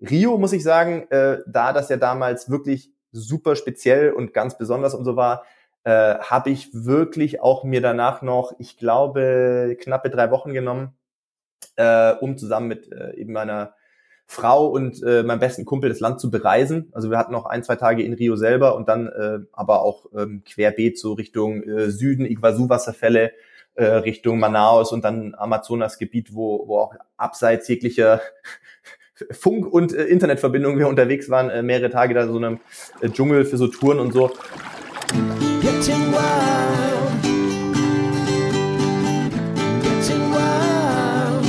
Rio muss ich sagen, äh, da das ja damals wirklich super speziell und ganz besonders und so war, äh, habe ich wirklich auch mir danach noch, ich glaube, knappe drei Wochen genommen, äh, um zusammen mit äh, eben meiner Frau und äh, meinem besten Kumpel das Land zu bereisen. Also wir hatten noch ein, zwei Tage in Rio selber und dann äh, aber auch ähm, querbeet so Richtung äh, Süden, Iguazu-Wasserfälle, äh, Richtung Manaus und dann Amazonasgebiet, wo, wo auch abseits jeglicher Funk- und äh, Internetverbindung wir unterwegs waren, äh, mehrere Tage da so einem äh, Dschungel für so Touren und so. Getting wild. Getting wild.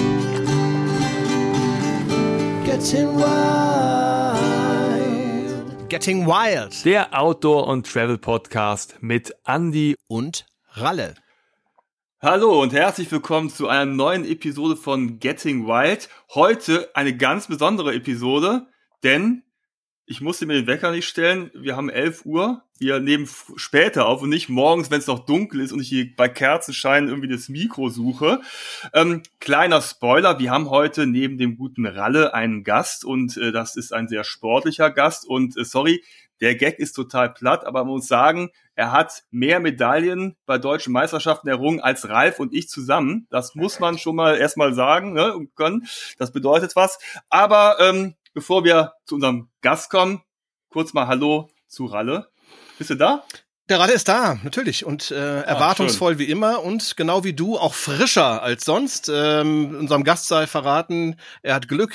Getting wild. Getting wild. Der Outdoor- und Travel Podcast mit Andy und Ralle. Hallo und herzlich willkommen zu einer neuen Episode von Getting Wild. Heute eine ganz besondere Episode, denn ich musste mir den Wecker nicht stellen. Wir haben 11 Uhr. Wir nehmen später auf und nicht morgens, wenn es noch dunkel ist und ich hier bei Kerzenschein irgendwie das Mikro suche. Ähm, kleiner Spoiler, wir haben heute neben dem guten Ralle einen Gast und äh, das ist ein sehr sportlicher Gast und äh, sorry, der Gag ist total platt, aber man muss sagen, er hat mehr Medaillen bei deutschen Meisterschaften errungen als Ralf und ich zusammen. Das muss man schon mal erstmal sagen ne, und können. Das bedeutet was. Aber ähm, bevor wir zu unserem Gast kommen, kurz mal Hallo zu Ralle. Bist du da? Der Ralle ist da, natürlich. Und äh, ah, erwartungsvoll schön. wie immer und genau wie du auch frischer als sonst. Ähm, unserem Gast sei verraten, er hat Glück,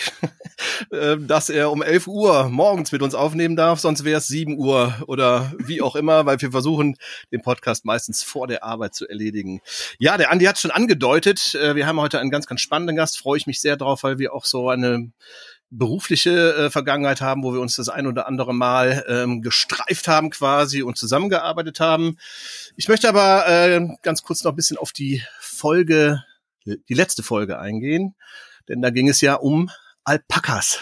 äh, dass er um 11 Uhr morgens mit uns aufnehmen darf, sonst wäre es 7 Uhr oder wie auch immer, weil wir versuchen, den Podcast meistens vor der Arbeit zu erledigen. Ja, der Andi hat schon angedeutet, äh, wir haben heute einen ganz, ganz spannenden Gast, freue ich mich sehr drauf, weil wir auch so eine berufliche äh, Vergangenheit haben, wo wir uns das ein oder andere Mal ähm, gestreift haben quasi und zusammengearbeitet haben. Ich möchte aber äh, ganz kurz noch ein bisschen auf die Folge, die letzte Folge eingehen, denn da ging es ja um Alpakas.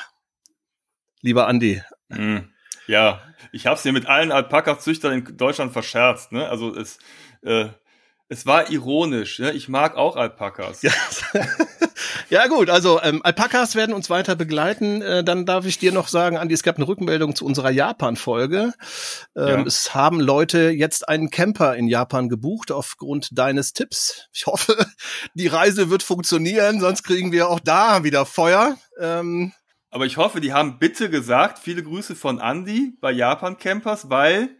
Lieber Andi. Mm, ja, ich habe es dir mit allen Alpaka-Züchtern in Deutschland verscherzt. Ne? Also es, äh, es war ironisch. Ne? Ich mag auch Alpakas. Ja. Ja gut, also ähm, Alpakas werden uns weiter begleiten. Äh, dann darf ich dir noch sagen, Andi, es gab eine Rückmeldung zu unserer Japan-Folge. Ähm, ja. Es haben Leute jetzt einen Camper in Japan gebucht aufgrund deines Tipps. Ich hoffe, die Reise wird funktionieren, sonst kriegen wir auch da wieder Feuer. Ähm, aber ich hoffe, die haben bitte gesagt, viele Grüße von Andy bei Japan Campers, weil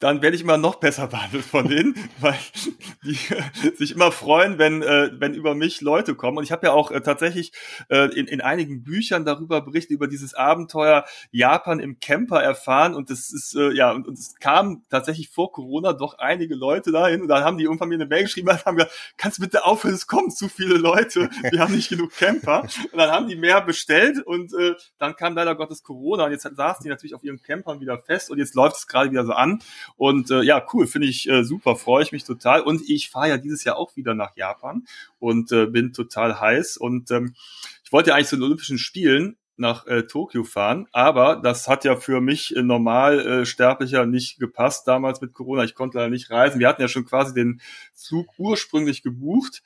dann werde ich immer noch besser behandelt von denen, weil die sich immer freuen, wenn, äh, wenn über mich Leute kommen. Und ich habe ja auch äh, tatsächlich äh, in, in einigen Büchern darüber berichtet, über dieses Abenteuer Japan im Camper erfahren. Und das ist, äh, ja, und, und es kamen tatsächlich vor Corona doch einige Leute dahin. Und dann haben die irgendwann mir eine Mail geschrieben und haben gesagt, kannst du bitte aufhören, es kommen zu viele Leute, wir haben nicht genug Camper. Und dann haben die mehr bestellt und äh, dann kam leider Gottes Corona und jetzt saßen die natürlich auf ihren Campern wieder fest und jetzt läuft es gerade wieder so an. Und äh, ja, cool, finde ich äh, super, freue ich mich total. Und ich fahre ja dieses Jahr auch wieder nach Japan und äh, bin total heiß. Und ähm, ich wollte ja eigentlich zu den Olympischen Spielen nach äh, Tokio fahren, aber das hat ja für mich äh, normal äh, sterblicher nicht gepasst damals mit Corona. Ich konnte leider nicht reisen. Wir hatten ja schon quasi den Flug ursprünglich gebucht,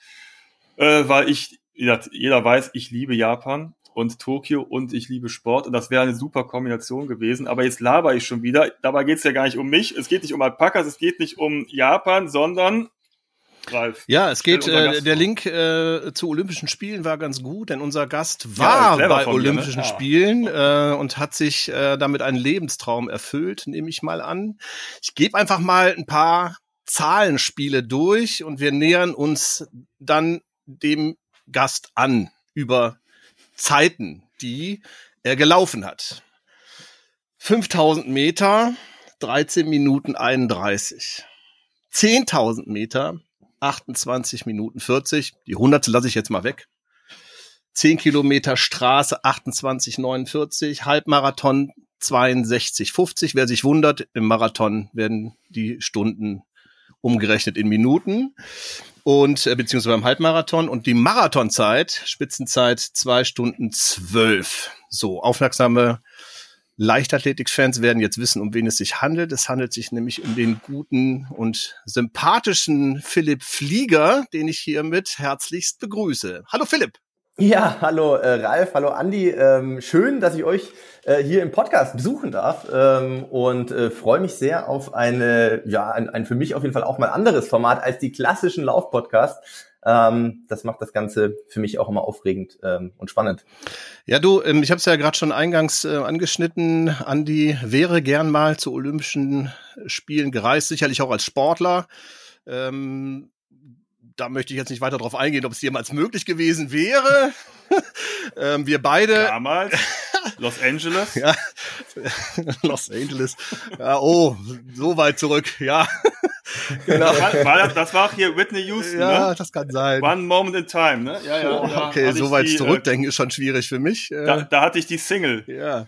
äh, weil ich jeder weiß, ich liebe Japan und Tokio und ich liebe Sport und das wäre eine super Kombination gewesen. Aber jetzt laber ich schon wieder. Dabei geht es ja gar nicht um mich. Es geht nicht um Alpakas, es geht nicht um Japan, sondern Ralf, ja, es geht, äh, der Link äh, zu Olympischen Spielen war ganz gut, denn unser Gast war ja, bei Olympischen mir, ne? Spielen äh, und hat sich äh, damit einen Lebenstraum erfüllt, nehme ich mal an. Ich gebe einfach mal ein paar Zahlenspiele durch und wir nähern uns dann dem Gast an über Zeiten, die er gelaufen hat. 5000 Meter, 13 Minuten 31. 10.000 Meter, 28 Minuten 40. Die hunderte lasse ich jetzt mal weg. 10 Kilometer Straße, 28,49. Halbmarathon, 62,50. Wer sich wundert, im Marathon werden die Stunden umgerechnet in Minuten und äh, beziehungsweise beim Halbmarathon und die Marathonzeit, Spitzenzeit zwei Stunden zwölf. So, aufmerksame Leichtathletik-Fans werden jetzt wissen, um wen es sich handelt. Es handelt sich nämlich um den guten und sympathischen Philipp Flieger, den ich hiermit herzlichst begrüße. Hallo Philipp. Ja, hallo äh, Ralf, hallo Andi. Ähm, schön, dass ich euch äh, hier im Podcast besuchen darf ähm, und äh, freue mich sehr auf eine, ja, ein, ein für mich auf jeden Fall auch mal anderes Format als die klassischen Lauf-Podcasts. Ähm, das macht das Ganze für mich auch immer aufregend ähm, und spannend. Ja, du, ähm, ich habe es ja gerade schon eingangs äh, angeschnitten. Andi wäre gern mal zu Olympischen Spielen gereist, sicherlich auch als Sportler. Ähm, da möchte ich jetzt nicht weiter drauf eingehen, ob es jemals möglich gewesen wäre. ähm, wir beide. Damals. Los Angeles. ja. Los Angeles. Ja, oh, so weit zurück, ja. genau. War, das, das, war auch hier Whitney Houston, ja, ne? das kann sein. One Moment in Time, ne? Ja, ja. Oh, okay, so weit die, zurückdenken äh, ist schon schwierig für mich. Äh. Da, da hatte ich die Single. Ja.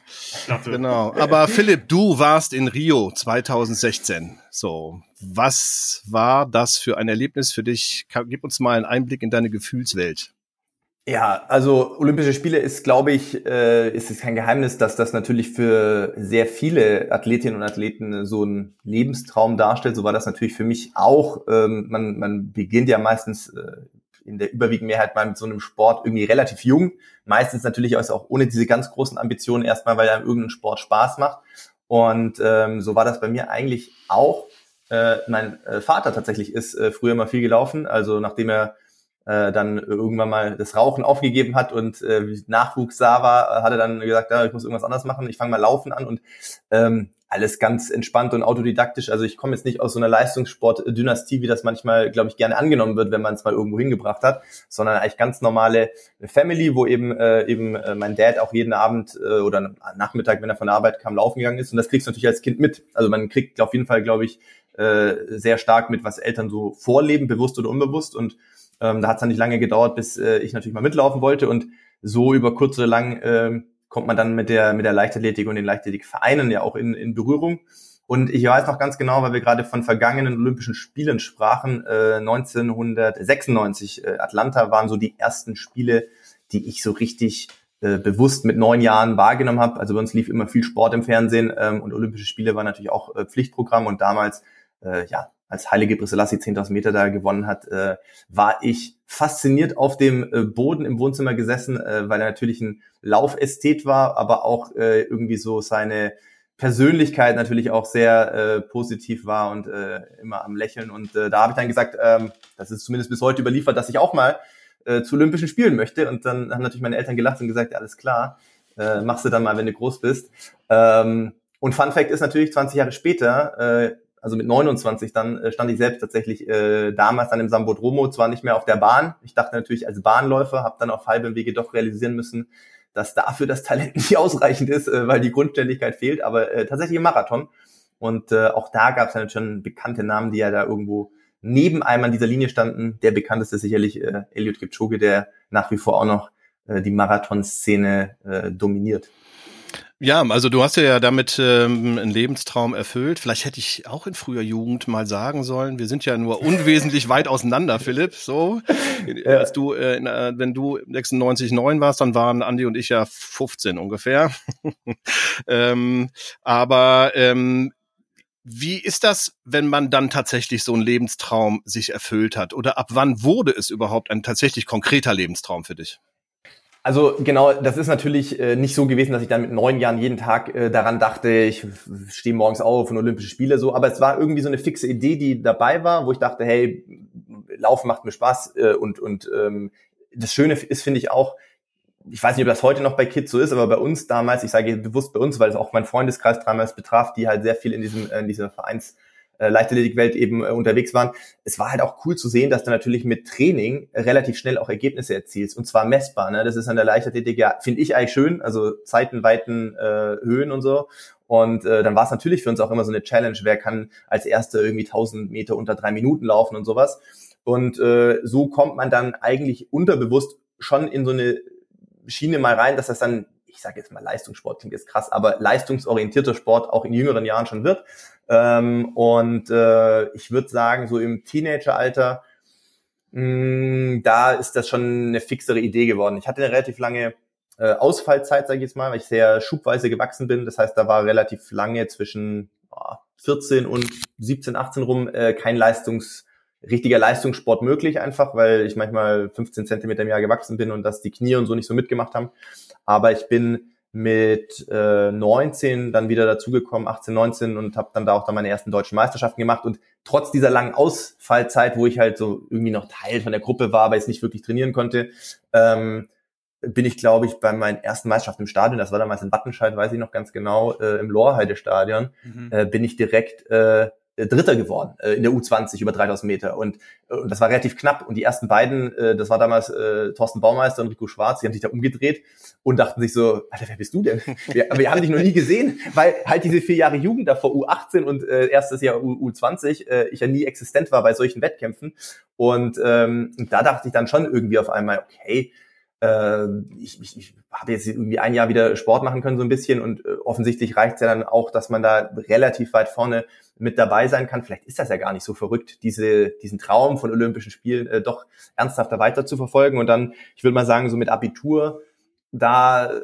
Genau. Aber Philipp, du warst in Rio 2016. So, was war das für ein Erlebnis für dich? Gib uns mal einen Einblick in deine Gefühlswelt. Ja, also Olympische Spiele ist, glaube ich, äh, ist es kein Geheimnis, dass das natürlich für sehr viele Athletinnen und Athleten so ein Lebenstraum darstellt. So war das natürlich für mich auch. Ähm, man, man beginnt ja meistens äh, in der überwiegenden Mehrheit mal mit so einem Sport irgendwie relativ jung. Meistens natürlich auch ohne diese ganz großen Ambitionen erstmal, weil einem irgendein Sport Spaß macht. Und ähm, so war das bei mir eigentlich auch. Äh, mein äh, Vater tatsächlich ist äh, früher mal viel gelaufen. Also nachdem er äh, dann irgendwann mal das Rauchen aufgegeben hat und äh, Nachwuchs sah war, hat er dann gesagt, ja, ich muss irgendwas anderes machen, ich fange mal Laufen an und ähm, alles ganz entspannt und autodidaktisch. Also ich komme jetzt nicht aus so einer Leistungssport-Dynastie, wie das manchmal, glaube ich, gerne angenommen wird, wenn man es mal irgendwo hingebracht hat, sondern eigentlich ganz normale Family, wo eben äh, eben äh, mein Dad auch jeden Abend äh, oder Nachmittag, wenn er von der Arbeit kam, laufen gegangen ist. Und das kriegst du natürlich als Kind mit. Also man kriegt auf jeden Fall, glaube ich, äh, sehr stark mit, was Eltern so vorleben, bewusst oder unbewusst. Und ähm, da hat es dann nicht lange gedauert, bis äh, ich natürlich mal mitlaufen wollte und so über kurz oder lang äh, kommt man dann mit der mit der Leichtathletik und den Leichtathletikvereinen ja auch in, in Berührung. Und ich weiß noch ganz genau, weil wir gerade von vergangenen Olympischen Spielen sprachen, äh, 1996 äh, Atlanta waren so die ersten Spiele, die ich so richtig äh, bewusst mit neun Jahren wahrgenommen habe. Also bei uns lief immer viel Sport im Fernsehen ähm, und Olympische Spiele war natürlich auch äh, Pflichtprogramm und damals äh, ja als Heilige Brüsselassi 10.000 Meter da gewonnen hat, äh, war ich fasziniert auf dem äh, Boden im Wohnzimmer gesessen, äh, weil er natürlich ein Laufästhet war, aber auch äh, irgendwie so seine Persönlichkeit natürlich auch sehr äh, positiv war und äh, immer am Lächeln. Und äh, da habe ich dann gesagt, ähm, das ist zumindest bis heute überliefert, dass ich auch mal äh, zu Olympischen Spielen möchte. Und dann haben natürlich meine Eltern gelacht und gesagt, ja, alles klar, äh, machst du dann mal, wenn du groß bist. Ähm, und Fun Fact ist natürlich, 20 Jahre später äh, also mit 29 dann äh, stand ich selbst tatsächlich äh, damals dann im Sambodromo, zwar nicht mehr auf der Bahn. Ich dachte natürlich als Bahnläufer, habe dann auf halbem Wege doch realisieren müssen, dass dafür das Talent nicht ausreichend ist, äh, weil die Grundständigkeit fehlt, aber äh, tatsächlich im Marathon. Und äh, auch da gab es dann schon bekannte Namen, die ja da irgendwo neben einem an dieser Linie standen. Der bekannteste sicherlich äh, Eliud Kipchoge, der nach wie vor auch noch äh, die Marathonszene äh, dominiert. Ja, also du hast ja damit ähm, einen Lebenstraum erfüllt. Vielleicht hätte ich auch in früher Jugend mal sagen sollen, wir sind ja nur unwesentlich weit auseinander, Philipp. So, ja. als du, äh, äh wenn du 96 9 warst, dann waren Andi und ich ja 15 ungefähr. ähm, aber ähm, wie ist das, wenn man dann tatsächlich so einen Lebenstraum sich erfüllt hat? Oder ab wann wurde es überhaupt ein tatsächlich konkreter Lebenstraum für dich? Also genau, das ist natürlich äh, nicht so gewesen, dass ich dann mit neun Jahren jeden Tag äh, daran dachte, ich stehe morgens auf und Olympische Spiele so, aber es war irgendwie so eine fixe Idee, die dabei war, wo ich dachte, hey, Laufen macht mir Spaß äh, und und ähm, das Schöne ist, finde ich auch, ich weiß nicht, ob das heute noch bei Kids so ist, aber bei uns damals, ich sage bewusst bei uns, weil es auch mein Freundeskreis damals betraf, die halt sehr viel in diesem in dieser Vereins äh, Leichtathletikwelt eben äh, unterwegs waren. Es war halt auch cool zu sehen, dass du natürlich mit Training relativ schnell auch Ergebnisse erzielst und zwar messbar. Ne? Das ist an der Leichtathletik ja, finde ich eigentlich schön, also Zeitenweiten, äh, Höhen und so. Und äh, dann war es natürlich für uns auch immer so eine Challenge, wer kann als Erster irgendwie 1000 Meter unter drei Minuten laufen und sowas. Und äh, so kommt man dann eigentlich unterbewusst schon in so eine Schiene mal rein, dass das dann, ich sage jetzt mal Leistungssport, klingt jetzt krass, aber leistungsorientierter Sport auch in jüngeren Jahren schon wird. Ähm, und äh, ich würde sagen, so im Teenageralter, mh, da ist das schon eine fixere Idee geworden. Ich hatte eine relativ lange äh, Ausfallzeit, sage ich jetzt mal, weil ich sehr schubweise gewachsen bin. Das heißt, da war relativ lange zwischen oh, 14 und 17, 18 rum äh, kein Leistungs richtiger Leistungssport möglich einfach, weil ich manchmal 15 Zentimeter im Jahr gewachsen bin und dass die Knie und so nicht so mitgemacht haben. Aber ich bin mit äh, 19 dann wieder dazugekommen, 18, 19 und habe dann da auch dann meine ersten deutschen Meisterschaften gemacht und trotz dieser langen Ausfallzeit, wo ich halt so irgendwie noch Teil von der Gruppe war, weil ich nicht wirklich trainieren konnte, ähm, bin ich, glaube ich, bei meinen ersten Meisterschaften im Stadion, das war damals in Wattenscheid, weiß ich noch ganz genau, äh, im Lorheide-Stadion, mhm. äh, bin ich direkt äh, Dritter geworden äh, in der U20 über 3000 Meter. Und, äh, und das war relativ knapp. Und die ersten beiden, äh, das war damals äh, Thorsten Baumeister und Rico Schwarz, die haben sich da umgedreht und dachten sich so, Alter, wer bist du denn? Wir, wir haben dich noch nie gesehen, weil halt diese vier Jahre Jugend davor U18 und äh, erstes Jahr U, U20 äh, ich ja nie existent war bei solchen Wettkämpfen. Und ähm, da dachte ich dann schon irgendwie auf einmal, okay, äh, ich, ich, ich habe jetzt irgendwie ein Jahr wieder Sport machen können so ein bisschen. Und äh, offensichtlich reicht es ja dann auch, dass man da relativ weit vorne mit dabei sein kann. Vielleicht ist das ja gar nicht so verrückt, diese, diesen Traum von Olympischen Spielen äh, doch ernsthafter weiter zu verfolgen. Und dann, ich würde mal sagen, so mit Abitur, da äh,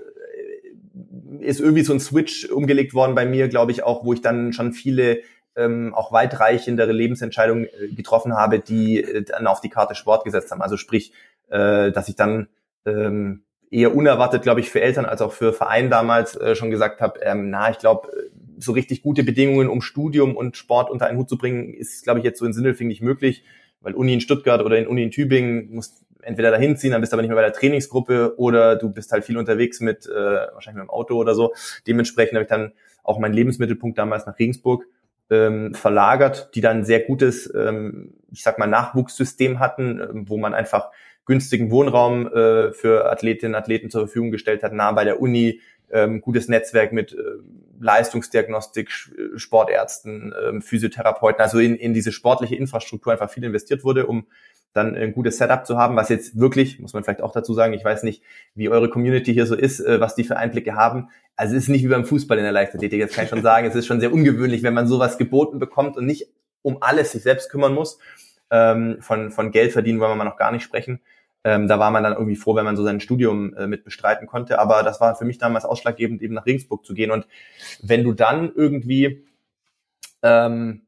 ist irgendwie so ein Switch umgelegt worden bei mir, glaube ich, auch, wo ich dann schon viele ähm, auch weitreichendere Lebensentscheidungen äh, getroffen habe, die äh, dann auf die Karte Sport gesetzt haben. Also sprich, äh, dass ich dann ähm, eher unerwartet, glaube ich, für Eltern als auch für Verein damals äh, schon gesagt habe, ähm, na, ich glaube, äh, so richtig gute Bedingungen, um Studium und Sport unter einen Hut zu bringen, ist, glaube ich, jetzt so in Sindelfing nicht möglich, weil Uni in Stuttgart oder in Uni in Tübingen musst entweder dahin ziehen, dann bist du aber nicht mehr bei der Trainingsgruppe oder du bist halt viel unterwegs mit, äh, wahrscheinlich mit dem Auto oder so. Dementsprechend habe ich dann auch meinen Lebensmittelpunkt damals nach Regensburg ähm, verlagert, die dann ein sehr gutes, ähm, ich sag mal, Nachwuchssystem hatten, äh, wo man einfach günstigen Wohnraum äh, für Athletinnen und Athleten zur Verfügung gestellt hat, nah bei der Uni, ähm, gutes Netzwerk mit äh, Leistungsdiagnostik, Sportärzten, ähm, Physiotherapeuten, also in, in diese sportliche Infrastruktur einfach viel investiert wurde, um dann ein gutes Setup zu haben, was jetzt wirklich, muss man vielleicht auch dazu sagen, ich weiß nicht, wie eure Community hier so ist, äh, was die für Einblicke haben. Also es ist nicht wie beim Fußball in der Leichtathletik, das kann ich schon sagen. Es ist schon sehr ungewöhnlich, wenn man sowas geboten bekommt und nicht um alles sich selbst kümmern muss. Ähm, von, von Geld verdienen wollen wir mal noch gar nicht sprechen. Ähm, da war man dann irgendwie froh, wenn man so sein Studium äh, mit bestreiten konnte. Aber das war für mich damals ausschlaggebend, eben nach Regensburg zu gehen. Und wenn du dann irgendwie ähm,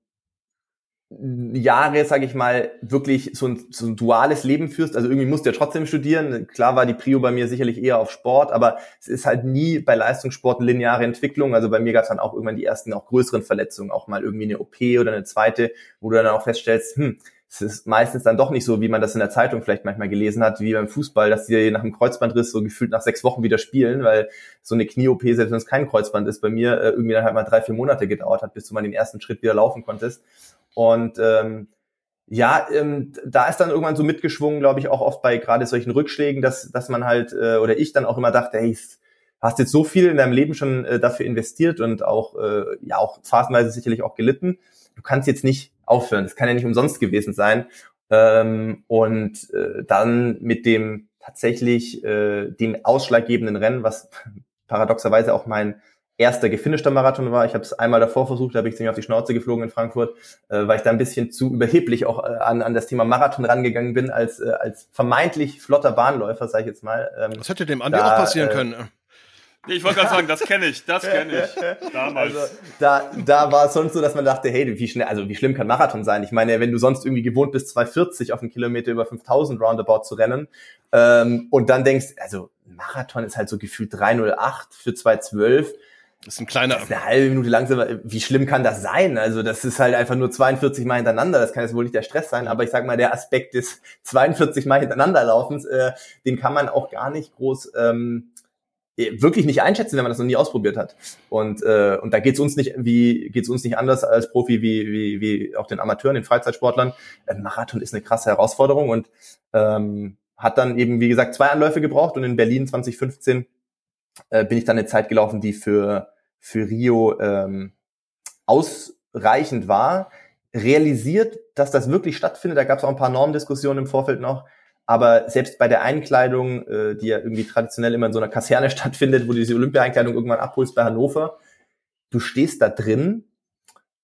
Jahre, sage ich mal, wirklich so ein, so ein duales Leben führst. Also irgendwie musst du ja trotzdem studieren. Klar war die Prio bei mir sicherlich eher auf Sport, aber es ist halt nie bei Leistungssport eine lineare Entwicklung. Also bei mir gab es dann auch irgendwann die ersten auch größeren Verletzungen, auch mal irgendwie eine OP oder eine zweite, wo du dann auch feststellst, hm, es ist meistens dann doch nicht so, wie man das in der Zeitung vielleicht manchmal gelesen hat, wie beim Fußball, dass die nach einem Kreuzbandriss so gefühlt nach sechs Wochen wieder spielen, weil so eine Knie-OP, selbst wenn es kein Kreuzband ist, bei mir äh, irgendwie dann halt mal drei, vier Monate gedauert hat, bis du mal den ersten Schritt wieder laufen konntest. Und ähm, ja, ähm, da ist dann irgendwann so mitgeschwungen, glaube ich, auch oft bei gerade solchen Rückschlägen, dass, dass man halt, äh, oder ich dann auch immer dachte, hey, hast jetzt so viel in deinem Leben schon äh, dafür investiert und auch, äh, ja, auch phasenweise sicherlich auch gelitten. Du kannst jetzt nicht aufhören. Das kann ja nicht umsonst gewesen sein. Ähm, und äh, dann mit dem tatsächlich äh, dem ausschlaggebenden Rennen, was paradoxerweise auch mein erster gefinischter Marathon war. Ich habe es einmal davor versucht, da habe ich ziemlich auf die Schnauze geflogen in Frankfurt, äh, weil ich da ein bisschen zu überheblich auch äh, an, an das Thema Marathon rangegangen bin, als, äh, als vermeintlich flotter Bahnläufer, sage ich jetzt mal. Ähm, das hätte dem Andi da, auch passieren äh, können. Nee, ich wollte gerade sagen, das kenne ich, das kenne ich. Damals. Also, da, da war es sonst so, dass man dachte, hey, wie schnell, also wie schlimm kann Marathon sein? Ich meine, wenn du sonst irgendwie gewohnt bist, 240 auf einen Kilometer über 5000 Roundabout zu rennen, ähm, und dann denkst, also Marathon ist halt so gefühlt 308 für 212. Das ist ein kleiner. Das ist eine halbe Minute langsamer. Wie schlimm kann das sein? Also das ist halt einfach nur 42 Mal hintereinander. Das kann jetzt wohl nicht der Stress sein. Aber ich sag mal, der Aspekt des 42 Mal hintereinander Laufens, äh, den kann man auch gar nicht groß ähm, äh, wirklich nicht einschätzen, wenn man das noch nie ausprobiert hat. Und, äh, und da geht's uns nicht wie geht's uns nicht anders als Profi wie, wie, wie auch den Amateuren, den Freizeitsportlern. Ein Marathon ist eine krasse Herausforderung und ähm, hat dann eben, wie gesagt, zwei Anläufe gebraucht und in Berlin 2015 äh, bin ich dann eine Zeit gelaufen, die für, für Rio ähm, ausreichend war. Realisiert, dass das wirklich stattfindet, da gab es auch ein paar Normdiskussionen im Vorfeld noch, aber selbst bei der Einkleidung, äh, die ja irgendwie traditionell immer in so einer Kaserne stattfindet, wo du diese Olympia-Einkleidung irgendwann abholst bei Hannover, du stehst da drin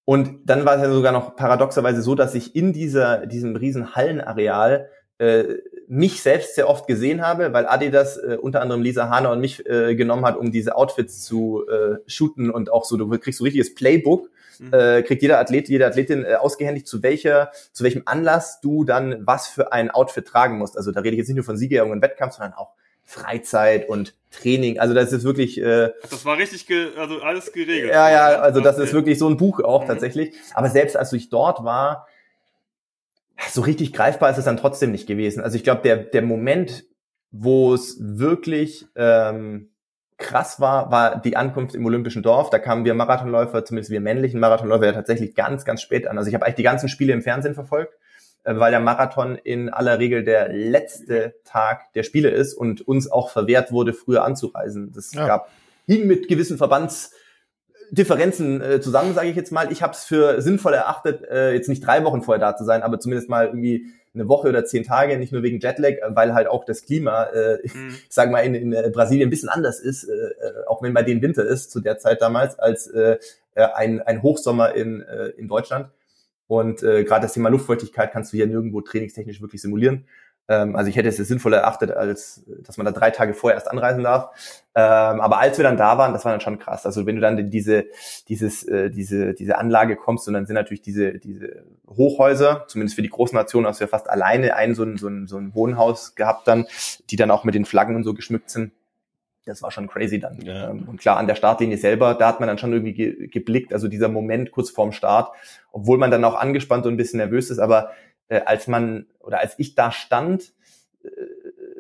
und dann war es ja sogar noch paradoxerweise so, dass sich in dieser, diesem riesen Hallenareal äh, mich selbst sehr oft gesehen habe, weil Adidas äh, unter anderem Lisa Hahner und mich äh, genommen hat, um diese Outfits zu äh, shooten und auch so, du kriegst so richtiges Playbook, mhm. äh, kriegt jeder Athlet, jede Athletin äh, ausgehändigt, zu welcher, zu welchem Anlass du dann was für ein Outfit tragen musst. Also da rede ich jetzt nicht nur von Siegerehrung und Wettkampf, sondern auch Freizeit und Training. Also das ist wirklich. Äh, das war richtig, ge also alles geregelt. Ja, ja, also das ist wirklich so ein Buch auch mhm. tatsächlich. Aber selbst als ich dort war, so richtig greifbar ist es dann trotzdem nicht gewesen. Also ich glaube, der, der Moment, wo es wirklich ähm, krass war, war die Ankunft im Olympischen Dorf. Da kamen wir Marathonläufer, zumindest wir männlichen Marathonläufer, ja tatsächlich ganz, ganz spät an. Also ich habe eigentlich die ganzen Spiele im Fernsehen verfolgt, äh, weil der Marathon in aller Regel der letzte Tag der Spiele ist und uns auch verwehrt wurde, früher anzureisen. Das ja. gab hing mit gewissen Verbands Differenzen äh, zusammen, sage ich jetzt mal. Ich habe es für sinnvoll erachtet, äh, jetzt nicht drei Wochen vorher da zu sein, aber zumindest mal irgendwie eine Woche oder zehn Tage, nicht nur wegen Jetlag, äh, weil halt auch das Klima, äh, mhm. ich sage mal, in, in äh, Brasilien ein bisschen anders ist, äh, äh, auch wenn bei denen Winter ist zu der Zeit damals, als äh, ein, ein Hochsommer in, äh, in Deutschland. Und äh, gerade das Thema Luftfeuchtigkeit kannst du hier nirgendwo trainingstechnisch wirklich simulieren. Ähm, also ich hätte es sinnvoller erachtet, als dass man da drei Tage vorher erst anreisen darf. Ähm, aber als wir dann da waren, das war dann schon krass. Also wenn du dann in diese, dieses, äh, diese, diese Anlage kommst und dann sind natürlich diese, diese Hochhäuser, zumindest für die großen Nationen, hast du ja fast alleine ein so ein, so ein, so ein Wohnhaus gehabt dann, die dann auch mit den Flaggen und so geschmückt sind das war schon crazy dann. Ja. Ähm, und klar, an der Startlinie selber, da hat man dann schon irgendwie ge geblickt, also dieser Moment kurz vorm Start, obwohl man dann auch angespannt und ein bisschen nervös ist, aber äh, als man oder als ich da stand, äh,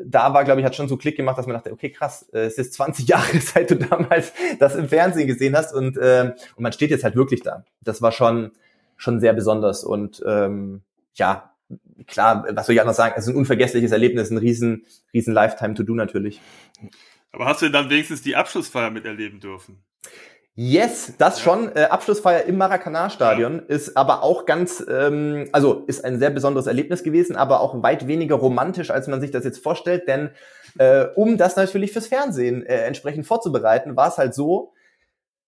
da war, glaube ich, hat schon so Klick gemacht, dass man dachte, okay, krass, äh, es ist 20 Jahre, seit du damals das im Fernsehen gesehen hast und, äh, und man steht jetzt halt wirklich da. Das war schon, schon sehr besonders und ähm, ja, klar, was soll ich anders sagen, es ist ein unvergessliches Erlebnis, ein riesen, riesen Lifetime-to-do natürlich. Aber hast du dann wenigstens die Abschlussfeier miterleben dürfen? Yes, das schon. Äh, Abschlussfeier im Maracanã-Stadion ja. ist aber auch ganz, ähm, also ist ein sehr besonderes Erlebnis gewesen, aber auch weit weniger romantisch, als man sich das jetzt vorstellt. Denn äh, um das natürlich fürs Fernsehen äh, entsprechend vorzubereiten, war es halt so,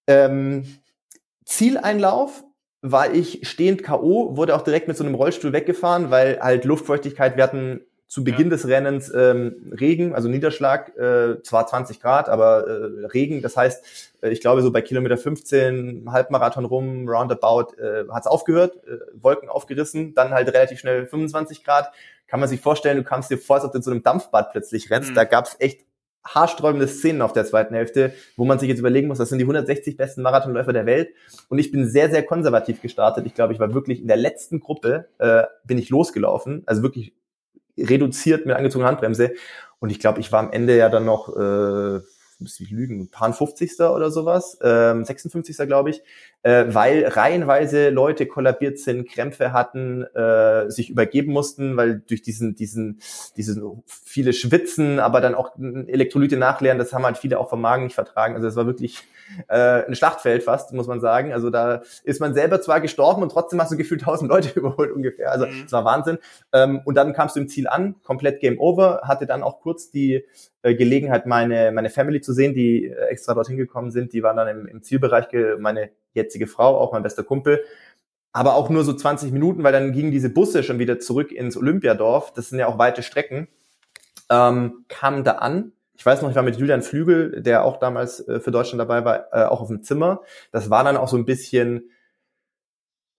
ähm, Zieleinlauf war ich stehend K.O., wurde auch direkt mit so einem Rollstuhl weggefahren, weil halt Luftfeuchtigkeit, wir hatten zu Beginn ja. des Rennens ähm, Regen, also Niederschlag, äh, zwar 20 Grad, aber äh, Regen. Das heißt, äh, ich glaube so bei Kilometer 15, Halbmarathon rum, roundabout, äh, hat es aufgehört, äh, Wolken aufgerissen, dann halt relativ schnell 25 Grad. Kann man sich vorstellen, du kamst dir vor, als ob du in so einem Dampfbad plötzlich rennst. Mhm. Da gab's echt haarsträubende Szenen auf der zweiten Hälfte, wo man sich jetzt überlegen muss, das sind die 160 besten Marathonläufer der Welt. Und ich bin sehr, sehr konservativ gestartet. Ich glaube, ich war wirklich in der letzten Gruppe, äh, bin ich losgelaufen. Also wirklich reduziert mit angezogener Handbremse. Und ich glaube, ich war am Ende ja dann noch, äh, müsste ich lügen, ein paar 50. oder sowas, ähm, 56. glaube ich, äh, weil reihenweise Leute kollabiert sind, Krämpfe hatten, äh, sich übergeben mussten, weil durch diesen, diesen, diesen viele Schwitzen, aber dann auch Elektrolyte nachleeren, das haben halt viele auch vom Magen nicht vertragen. Also es war wirklich äh, ein Schlachtfeld fast, muss man sagen. Also da ist man selber zwar gestorben und trotzdem hast du gefühlt tausend Leute überholt ungefähr. Also mhm. es war Wahnsinn. Ähm, und dann kamst du im Ziel an, komplett Game Over, hatte dann auch kurz die äh, Gelegenheit, meine, meine Family zu sehen, die äh, extra dorthin gekommen sind. Die waren dann im, im Zielbereich, meine jetzige Frau, auch mein bester Kumpel. Aber auch nur so 20 Minuten, weil dann gingen diese Busse schon wieder zurück ins Olympiadorf. Das sind ja auch weite Strecken. Ähm, kamen da an. Ich weiß noch, ich war mit Julian Flügel, der auch damals äh, für Deutschland dabei war, äh, auch auf dem Zimmer. Das war dann auch so ein bisschen,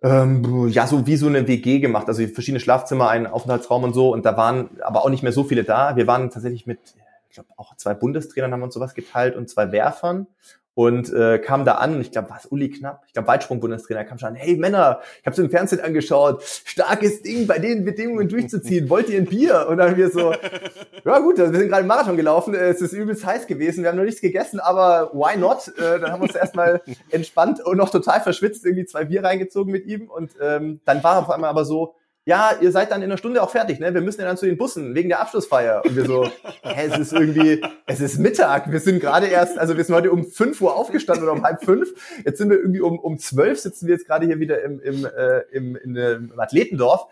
ähm, ja, so wie so eine WG gemacht. Also verschiedene Schlafzimmer, ein Aufenthaltsraum und so. Und da waren aber auch nicht mehr so viele da. Wir waren tatsächlich mit, ich glaube, auch zwei Bundestrainern haben uns sowas geteilt und zwei Werfern und äh, kam da an, ich glaube, war es Uli Knapp, ich glaube Weitsprung-Bundestrainer, kam schon an, hey Männer, ich habe es im Fernsehen angeschaut, starkes Ding, bei den Bedingungen durchzuziehen, wollt ihr ein Bier? Und dann wir so, ja gut, wir sind gerade im Marathon gelaufen, es ist übelst heiß gewesen, wir haben noch nichts gegessen, aber why not? Äh, dann haben wir uns erstmal entspannt und noch total verschwitzt irgendwie zwei Bier reingezogen mit ihm und ähm, dann war auf einmal aber so, ja, ihr seid dann in einer Stunde auch fertig, ne? Wir müssen ja dann zu den Bussen wegen der Abschlussfeier. Und wir so, hä, es ist irgendwie, es ist Mittag. Wir sind gerade erst, also wir sind heute um fünf Uhr aufgestanden oder um halb fünf. Jetzt sind wir irgendwie um, um zwölf sitzen wir jetzt gerade hier wieder im, im, äh, im, in, im Athletendorf.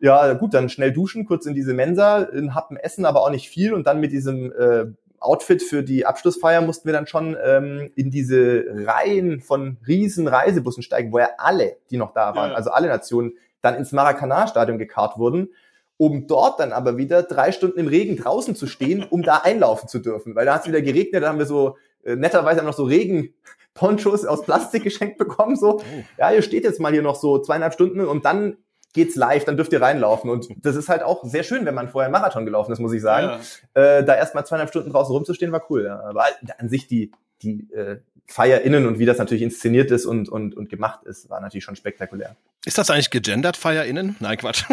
Ja, gut, dann schnell duschen, kurz in diese Mensa, in Happen essen, aber auch nicht viel. Und dann mit diesem äh, Outfit für die Abschlussfeier mussten wir dann schon ähm, in diese Reihen von riesen Reisebussen steigen, wo ja alle, die noch da waren, ja. also alle Nationen, dann ins Maracanã-Stadion gekarrt wurden. um dort dann aber wieder drei Stunden im Regen draußen zu stehen, um da einlaufen zu dürfen. Weil da hat es wieder geregnet, da haben wir so äh, netterweise noch so Regenponchos aus Plastik geschenkt bekommen. So, oh. ja, ihr steht jetzt mal hier noch so zweieinhalb Stunden und dann geht's live, dann dürft ihr reinlaufen. Und das ist halt auch sehr schön, wenn man vorher einen Marathon gelaufen ist, muss ich sagen. Ja. Äh, da erstmal zweieinhalb Stunden draußen rumzustehen, war cool. Ja. Aber an sich die, die äh, FeierInnen und wie das natürlich inszeniert ist und, und, und gemacht ist, war natürlich schon spektakulär. Ist das eigentlich gegendert, FeierInnen? Nein, Quatsch.